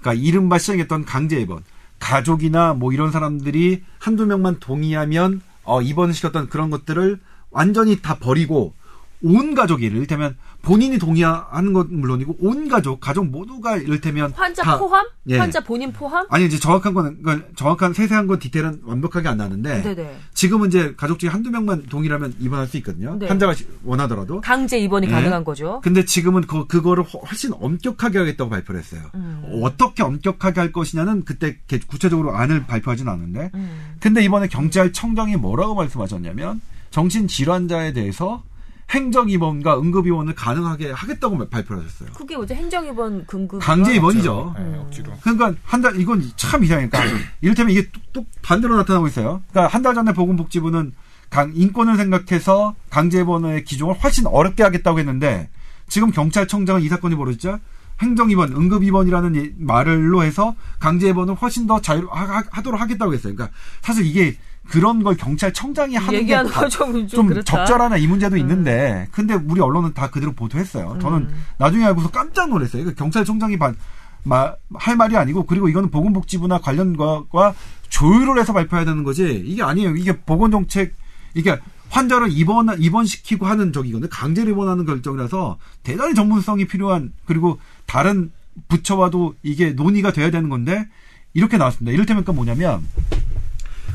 그러니까 이른바 시행했던 강제 입원, 가족이나 뭐 이런 사람들이 한두 명만 동의하면 어, 입원을 시켰던 그런 것들을 완전히 다 버리고 온 가족이 이를테면 본인이 동의하는 건 물론이고 온 가족 가족 모두가 이를테면 환자 다- 포함? 예. 환자 본인 포함? 아니 이제 정확한 거는 그러니까 정확한 세세한 건 디테일은 완벽하게 안 나는데 네네. 지금은 이제 가족 중에 한두 명만 동의하면 입원할 수 있거든요 네. 환자가 시- 원하더라도 강제 입원이 예. 가능한 거죠. 근데 지금은 그, 그거를 훨- 훨씬 엄격하게 하겠다고 발표를 했어요. 음. 어떻게 엄격하게 할 것이냐는 그때 개- 구체적으로 안을 발표하진 않았는데. 음. 근데 이번에 경찰청장이 뭐라고 말씀하셨냐면 정신질환자에 대해서 행정 입원과 응급 입원을 가능하게 하겠다고 발표를 하셨어요. 그게 어제 행정 입원 금급 강제 입원이죠. 네, 억지로. 그러니까 한 달 이건 참 이상하니까 이를테면 이게 또, 또 반대로 나타나고 있어요. 그러니까 한 달 전에 보건복지부는 강, 인권을 생각해서 강제 입원의 기종을 훨씬 어렵게 하겠다고 했는데 지금 경찰청장은 이 사건이 벌어지자 행정 입원, 응급 입원이라는 예- 말로 해서 강제 입원을 훨씬 더 자유 하, 하도록 하겠다고 했어요. 그러니까 사실 이게 그런 걸 경찰청장이 하는 게 좀, 좀. 적절하나 이 문제도 있는데 근데 우리 언론은 다 그대로 보도했어요. 저는 음. 나중에 알고서 깜짝 놀랐어요. 경찰청장이 반- 마- 할 말이 아니고 그리고 이거는 보건복지부나 관련과과 조율을 해서 발표해야 되는 거지 이게 아니에요. 이게 보건정책 이게 환자를 입원 입원시키고 하는 저기거든 강제로 입원하는 결정이라서 대단히 전문성이 필요한 그리고 다른 부처와도 이게 논의가 돼야 되는 건데 이렇게 나왔습니다. 이를테면 뭐냐면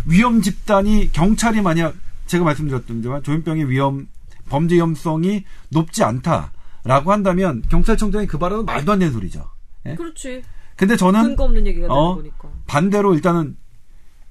위험 집단이 경찰이 만약 제가 말씀드렸던 조현병의 위험 범죄 위험성이 높지 않다라고 한다면 경찰청장이 그 발언은 말도 안 되는 소리죠. 예? 그렇지. 근데 저는 근거 없는 얘기가 되는 어, 거니까. 반대로 일단은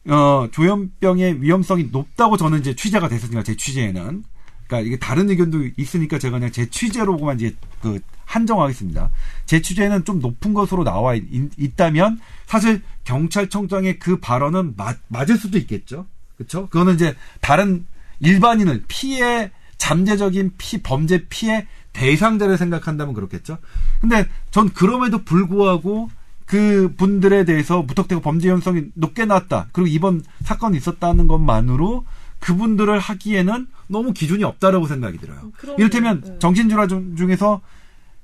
어, 조현병의 위험성이 높다고 저는 이제 취재가 됐으니까 제 취재에는 그러니까 이게 다른 의견도 있으니까 제가 그냥 제 취재로만 이제 그 한정하겠습니다. 제 취재는 좀 높은 것으로 나와 있, 있다면 사실 경찰청장의 그 발언은 맞, 맞을 수도 있겠죠. 그렇죠? 그거는 이제 다른 일반인을 피해 잠재적인 피 범죄 피해 대상자를 생각한다면 그렇겠죠. 근데 전 그럼에도 불구하고 그 분들에 대해서 무턱대고 범죄 현성이 높게 나왔다. 그리고 이번 사건이 있었다는 것만으로 그분들을 하기에는 너무 기준이 없다라고 생각이 들어요. 그럼요. 이를테면 네. 정신질환 중- 중에서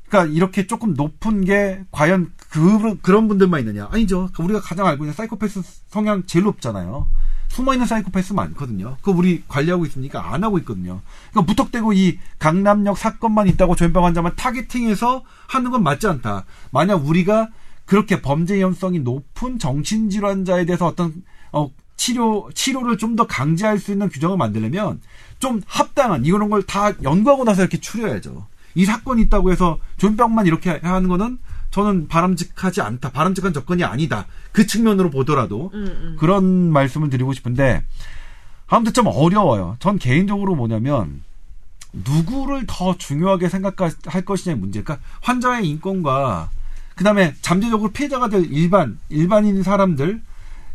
그러니까 이렇게 조금 높은 게 과연 그 그런 분들만 있느냐? 아니죠. 그 우리가 가장 알고 있는 사이코패스 성향 제일 높잖아요. 숨어 있는 사이코패스 많거든요. 그거 우리 관리하고 있으니까 안 하고 있거든요. 그러니까 무턱대고 이 강남역 사건만 있다고 조현병 환자만 타겟팅해서 하는 건 맞지 않다. 만약 우리가 그렇게 범죄 위험성이 높은 정신질환자에 대해서 어떤 어 치료 치료를 좀 더 강제할 수 있는 규정을 만들려면 좀 합당한 이런 걸 다 연구하고 나서 이렇게 추려야죠. 이 사건이 있다고 해서 조현병만 이렇게 하는 거는 저는 바람직하지 않다. 바람직한 접근이 아니다. 그 측면으로 보더라도 음, 그런 말씀을 드리고 싶은데 아무튼 좀 어려워요. 전 개인적으로 뭐냐면 누구를 더 중요하게 생각할 것이냐의 문제. 그러니까 환자의 인권과 그다음에 잠재적으로 피해자가 될 일반 일반인 사람들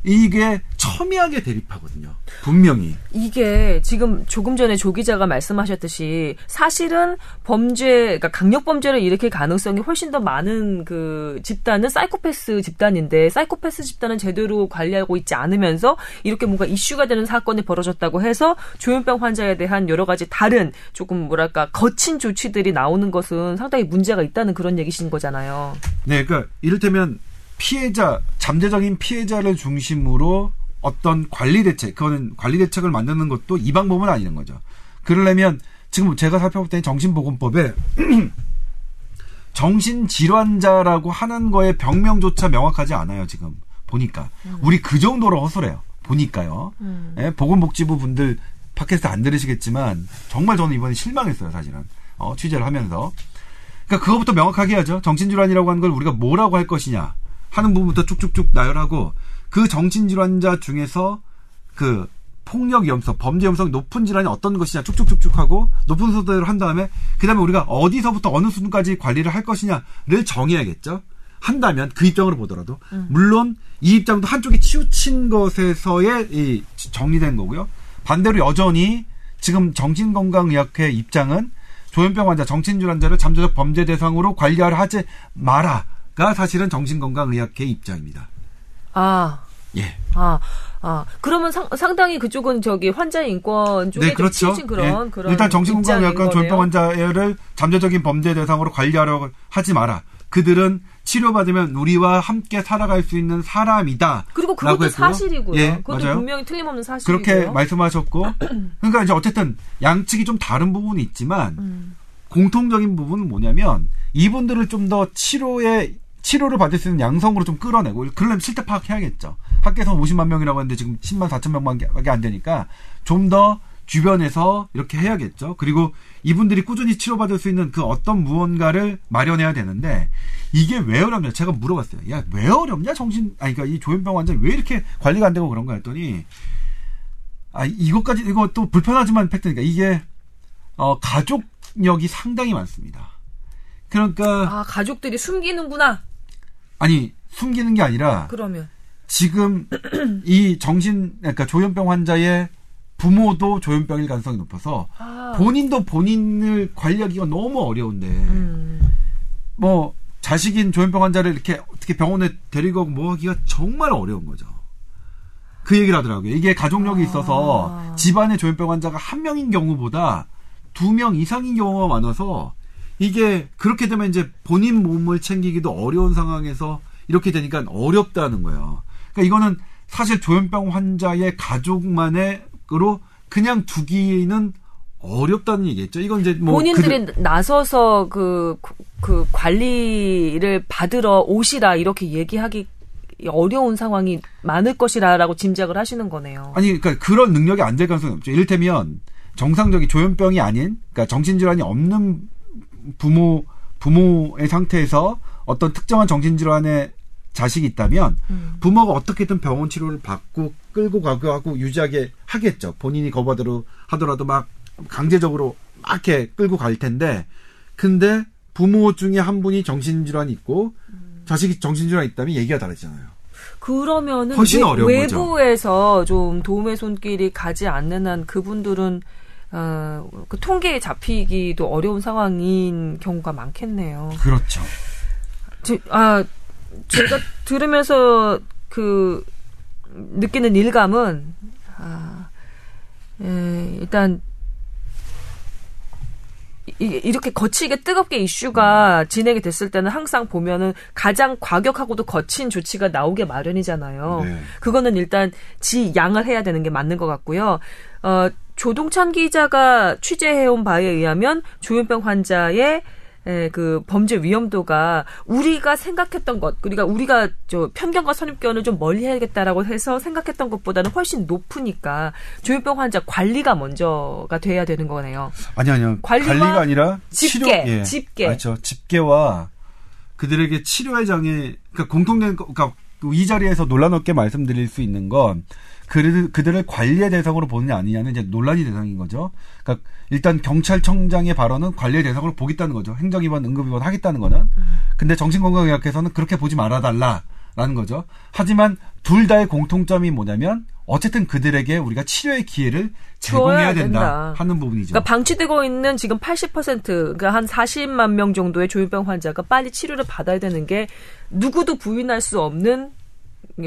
이게 첨예하게 대립하거든요. 분명히. 이게 지금 조금 전에 조 기자가 말씀하셨듯이 사실은 범죄, 그러니까 강력 범죄를 일으킬 가능성이 훨씬 더 많은 그 집단은 사이코패스 집단인데 사이코패스 집단은 제대로 관리하고 있지 않으면서 이렇게 뭔가 이슈가 되는 사건이 벌어졌다고 해서 조현병 환자에 대한 여러 가지 다른 조금 뭐랄까 거친 조치들이 나오는 것은 상당히 문제가 있다는 그런 얘기신 거잖아요. 네, 그러니까 이를테면 피해자, 잠재적인 피해자를 중심으로 어떤 관리 대책, 그거는 관리 대책을 만드는 것도 이 방법은 아니는 거죠. 그러려면 지금 제가 살펴볼 때는 정신보건법에 정신질환자라고 하는 거의 병명조차 명확하지 않아요, 지금. 보니까. 우리 그 정도로 허술해요. 보니까요. 예, 보건복지부 분들 팟캐스트 안 들으시겠지만 정말 저는 이번에 실망했어요, 사실은. 어, 취재를 하면서. 그러니까 그거부터 명확하게 해야죠. 정신질환이라고 하는 걸 우리가 뭐라고 할 것이냐 하는 부분부터 쭉쭉쭉 나열하고 그 정신질환자 중에서 그 폭력 위험성, 범죄 위험성이 높은 질환이 어떤 것이냐 쭉쭉쭉쭉 하고 높은 순서대로 한 다음에 그다음에 우리가 어디서부터 어느 수준까지 관리를 할 것이냐를 정해야겠죠. 한다면 그 입장으로 보더라도 물론 이 입장도 한쪽에 치우친 것에서의 이 정리된 거고요. 반대로 여전히 지금 정신건강의학회 입장은 조현병 환자, 정신질환자를 잠재적 범죄 대상으로 관리하려 하지 마라 가 사실은 정신건강의학회 입장입니다. 아, 예. 아, 아. 그러면 상, 상당히 그쪽은 저기 환자의 인권 쪽에 네, 좀 그렇죠. 그런 예. 그런 일단 조현병 거네요. 환자를 잠재적인 범죄 대상으로 관리하려고 하지 마라. 그들은 치료받으면 우리와 함께 살아갈 수 있는 사람이다. 그리고 그것도 했고요. 사실이고요. 예, 그것도 맞아요. 분명히 틀림없는 사실이고요. 그렇게 말씀하셨고, 그러니까 이제 어쨌든 양측이 좀 다른 부분이 있지만 음. 공통적인 부분은 뭐냐면 이분들을 좀 더 치료에 치료를 받을 수 있는 양성으로 좀 끌어내고 그러려면 실태 파악해야겠죠. 학계에서 50만 명이라고 했는데 지금 10만 4천 명밖에 안 되니까 좀 더 주변에서 이렇게 해야겠죠. 그리고 이분들이 꾸준히 치료받을 수 있는 그 어떤 무언가를 마련해야 되는데 이게 왜 어렵냐? 제가 물어봤어요. 야, 왜 어렵냐? 정신 아니 그러니까 이 조현병 환자 왜 이렇게 관리가 안 되고 그런가 했더니 아, 이것까지, 이거 또 불편하지만 팩트니까 이게, 어, 가족력이 상당히 많습니다. 그러니까, 아, 가족들이 숨기는구나. 아니, 숨기는 게 아니라, 그러면. 지금 이 정신, 그러니까 조현병 환자의 부모도 조현병일 가능성이 높아서, 아. 본인도 본인을 관리하기가 너무 어려운데, 음. 뭐, 자식인 조현병 환자를 이렇게 어떻게 병원에 데리고 가고 뭐 하기가 정말 어려운 거죠. 그 얘기를 하더라고요. 이게 가족력이 있어서 집안에 조현병 환자가 한 명인 경우보다 두 명 이상인 경우가 많아서 이게 그렇게 되면 이제 본인 몸을 챙기기도 어려운 상황에서 이렇게 되니까 어렵다는 거예요. 그러니까 이거는 사실 조현병 환자의 가족만의로 그냥 두기는 어렵다는 얘기겠죠. 이건 이제 뭐 본인들이 그들- 나서서 그, 그 관리를 받으러 오시라 이렇게 얘기하기 어려운 상황이 많을 것이라라고 짐작을 하시는 거네요. 아니, 그러니까 그런 능력이 안 될 가능성이 없죠. 이를테면 정상적인 조현병이 아닌 그러니까 정신질환이 없는 부모 부모의 상태에서 어떤 특정한 정신질환의 자식이 있다면 음. 부모가 어떻게든 병원 치료를 받고 끌고 가고 하고 유지하게 하겠죠. 본인이 거부하도록 하더라도 막 강제적으로 막 이렇게 끌고 갈 텐데 근데 부모 중에 한 분이 정신질환이 있고 자식이 정신질환이 있다면 얘기가 다르잖아요. 그러면은 훨씬 외, 어려운 거죠. 외부에서 좀 도움의 손길이 가지 않는 한 그분들은 어, 그 통계에 잡히기도 어려운 상황인 경우가 많겠네요. 그렇죠. 제, 아, 제가 들으면서 그 느끼는 일감은 아, 에, 일단 이- 이렇게 거치게 뜨겁게 이슈가 진행이 됐을 때는 항상 보면은 가장 과격하고도 거친 조치가 나오게 마련이잖아요. 네. 그거는 일단 지 양을 해야 되는 게 맞는 것 같고요. 어, 조동찬 기자가 취재해온 바에 의하면 조현병 환자의 에, 그 범죄 위험도가 우리가 생각했던 것, 그러니까 우리가 저 편견과 선입견을 좀 멀리해야겠다라고 해서 생각했던 것보다는 훨씬 높으니까 조현병 환자 관리가 먼저가 돼야 되는 거네요. 아니 아니요. 관리가 아니라 집계, 치료, 예. 집계. 그렇죠. 집계와 그들에게 치료의 장애 그러니까 공통된 거- 그러니까 이 자리에서 논란 없게 말씀드릴 수 있는 건 그들 그들을 관리의 대상으로 보느냐 아니냐는 이제 논란이 대상인 거죠. 그러니까 일단 경찰청장의 발언은 관리의 대상으로 보겠다는 거죠. 행정위반, 응급위반 하겠다는 거는. 근데 정신건강의학회에서는 그렇게 보지 말아달라라는 거죠. 하지만 둘 다의 공통점이 뭐냐면 어쨌든 그들에게 우리가 치료의 기회를 제공해야 된다 된다. 하는 부분이죠. 그러니까 방치되고 있는 지금 80% 그러니까 한 40만 명 정도의 조현병 환자가 빨리 치료를 받아야 되는 게 누구도 부인할 수 없는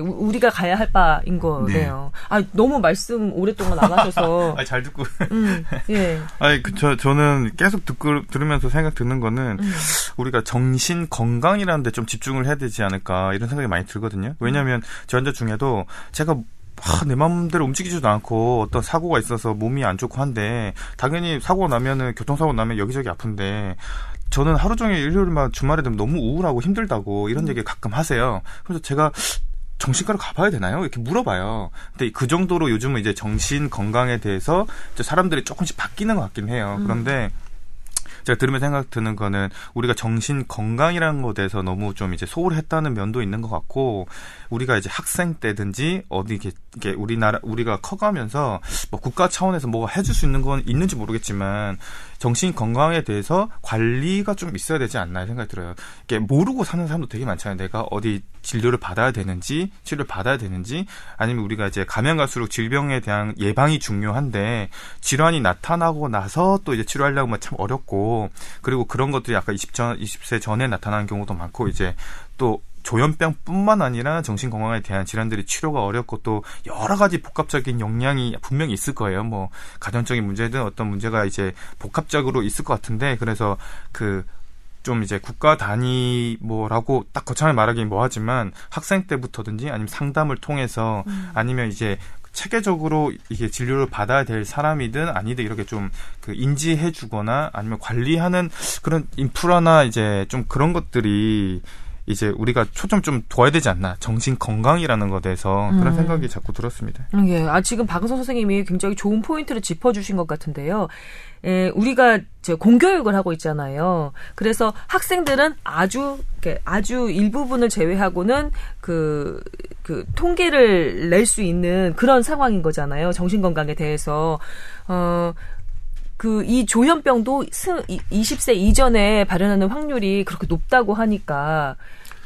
우- 우리가 가야 할 바인 거네요. 아 너무 말씀 오랫동안 안 하셔서 아, 잘 듣고. 음, 예. 아니, 그, 저, 저는 계속 듣고, 들으면서 생각 드는 거는, 우리가 정신 건강이라는 데 좀 집중을 해야 되지 않을까, 이런 생각이 많이 들거든요. 왜냐면, 저 환자 중에도, 제가, 아, 내 마음대로 움직이지도 않고, 어떤 사고가 있어서 몸이 안 좋고 한데, 당연히 사고가 나면은, 교통사고 나면 여기저기 아픈데, 저는 하루 종일 일요일만 주말에 되면 너무 우울하고 힘들다고, 이런 얘기 가끔 하세요. 그래서 제가, 정신과를 가봐야 되나요? 이렇게 물어봐요. 근데 그 정도로 요즘은 이제 정신 건강에 대해서 사람들이 조금씩 바뀌는 것 같긴 해요. 그런데 제가 들으면 생각 드는 거는 우리가 정신 건강이라는 것에 대해서 너무 좀 이제 소홀했다는 면도 있는 것 같고 우리가 이제 학생 때든지 어디 이게 우리나라 우리가 커가면서 뭐 국가 차원에서 뭐가 해줄 수 있는 건 있는지 모르겠지만 정신 건강에 대해서 관리가 좀 있어야 되지 않나 생각이 들어요. 이게 모르고 사는 사람도 되게 많잖아요. 내가 어디 진료를 받아야 되는지 치료를 받아야 되는지 아니면 우리가 이제 가면 갈수록 질병에 대한 예방이 중요한데 질환이 나타나고 나서 또 이제 치료하려면 참 어렵고 그리고 그런 것들이 아까 20, 전, 20세 전에 나타나는 경우도 많고 이제 또 조현병뿐만 아니라 정신 건강에 대한 질환들이 치료가 어렵고 또 여러 가지 복합적인 영향이 분명히 있을 거예요. 뭐 가정적인 문제든 어떤 문제가 이제 복합적으로 있을 것 같은데 그래서 그 좀 이제 국가 단위 뭐라고 딱 거창하게 말하긴 뭐하지만 학생 때부터든지 아니면 상담을 통해서 아니면 이제 체계적으로 이게 진료를 받아야 될 사람이든 아니든 이렇게 좀 그 인지해 주거나 아니면 관리하는 그런 인프라나 이제 좀 그런 것들이 이제 우리가 초점 좀 둬야 되지 않나 정신 건강이라는 것에 대해서 그런 음. 생각이 자꾸 들었습니다. 음, 예. 아, 지금 박은선 선생님이 굉장히 좋은 포인트를 짚어주신 것 같은데요. 에, 우리가 저 공교육을 하고 있잖아요. 그래서 학생들은 아주, 아주 일부분을 제외하고는 그, 그 통계를 낼 수 있는 그런 상황인 거잖아요. 정신 건강에 대해서. 어, 그이 조현병도 스, 이- 20세 이전에 발현하는 확률이 그렇게 높다고 하니까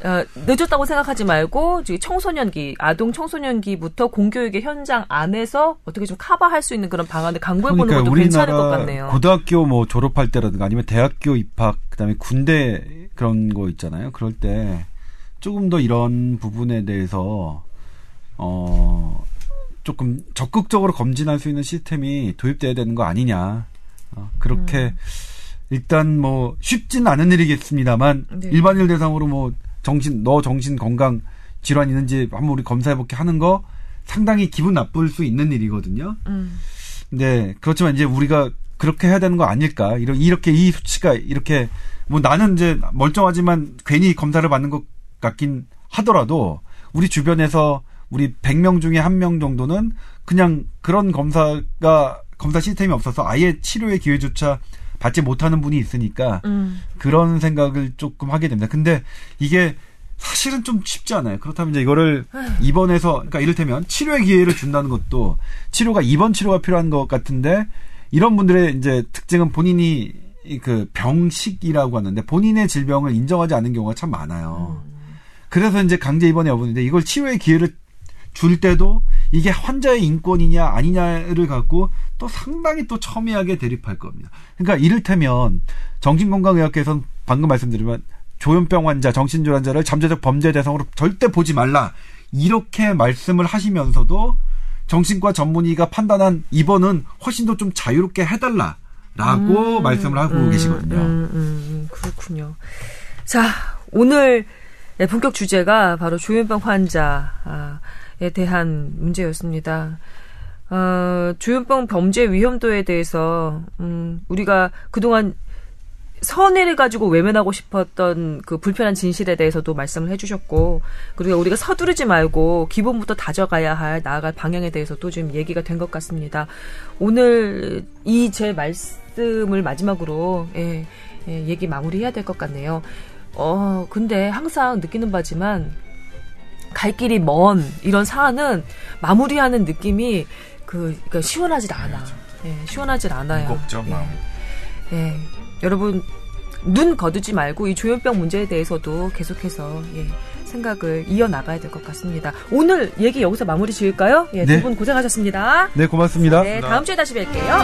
어, 늦었다고 생각하지 말고 청소년기, 아동 청소년기부터 공교육의 현장 안에서 어떻게 좀 커버할 수 있는 그런 방안을 강구해 보는 그러니까 것도 괜찮을 것 같네요. 고등학교 뭐 졸업할 때라든가 아니면 대학교 입학 그다음에 군대 그런 거 있잖아요. 그럴 때 조금 더 이런 부분에 대해서 어 조금 적극적으로 검진할 수 있는 시스템이 도입돼야 되는 거 아니냐. 어, 그렇게 음. 일단 뭐 쉽진 않은 일이겠습니다만 네. 일반인 대상으로 뭐 정신 너 정신 건강 질환 있는지 한번 우리 검사해볼게 하는 거 상당히 기분 나쁠 수 있는 일이거든요. 음. 네, 그렇지만 이제 우리가 그렇게 해야 되는 거 아닐까? 이렇게, 이렇게 이 수치가 이렇게 뭐 나는 이제 멀쩡하지만 괜히 검사를 받는 것 같긴 하더라도 우리 주변에서 우리 100명 중에 한 명 정도는 그냥 그런 검사가 검사 시스템이 없어서 아예 치료의 기회조차 받지 못하는 분이 있으니까 음. 그런 생각을 조금 하게 됩니다. 근데 이게 사실은 좀 쉽지 않아요. 그렇다면 이제 이거를 입원해서 그러니까 이를테면 치료의 기회를 준다는 것도 치료가 입원 치료가 필요한 것 같은데 이런 분들의 이제 특징은 본인이 이그 병식이라고 하는데 본인의 질병을 인정하지 않는 경우가 참 많아요. 그래서 이제 강제 입원의 여부인데 이걸 치료의 기회를 줄 때도 이게 환자의 인권이냐 아니냐를 갖고 또 상당히 또 첨예하게 대립할 겁니다. 그러니까 이를테면 정신건강의학회에서는 방금 말씀드리면 조현병 환자, 정신질 환자를 잠재적 범죄 대상으로 절대 보지 말라 이렇게 말씀을 하시면서도 정신과 전문의가 판단한 입원은 훨씬 더 좀 자유롭게 해달라 라고 말씀을 하고 계시거든요. 음, 음, 그렇군요. 자, 오늘 네, 본격 주제가 바로 조현병 환자에 대한 문제였습니다. 어, 조현병 범죄 위험도에 대해서 음, 우리가 그동안 선의를 가지고 외면하고 싶었던 그 불편한 진실에 대해서도 말씀을 해주셨고 그리고 우리가 서두르지 말고 기본부터 다져가야 할 나아갈 방향에 대해서도 좀 얘기가 된 것 같습니다. 오늘 이 제 말씀을 마지막으로 예, 예, 얘기 마무리해야 될 것 같네요. 어 근데 항상 느끼는 바지만 갈 길이 먼 이런 사안은 마무리하는 느낌이 그 그러니까 시원하질 않아. 예, 시원하질 않아요. 무겁죠, 예. 마음이. 예, 여러분 눈 거두지 말고 이 조현병 문제에 대해서도 계속해서 예, 생각을 이어 나가야 될 것 같습니다. 오늘 얘기 여기서 마무리 지을까요? 예, 네. 두분 고생하셨습니다. 네, 고맙습니다. 네, 다음 주에 다시 뵐게요.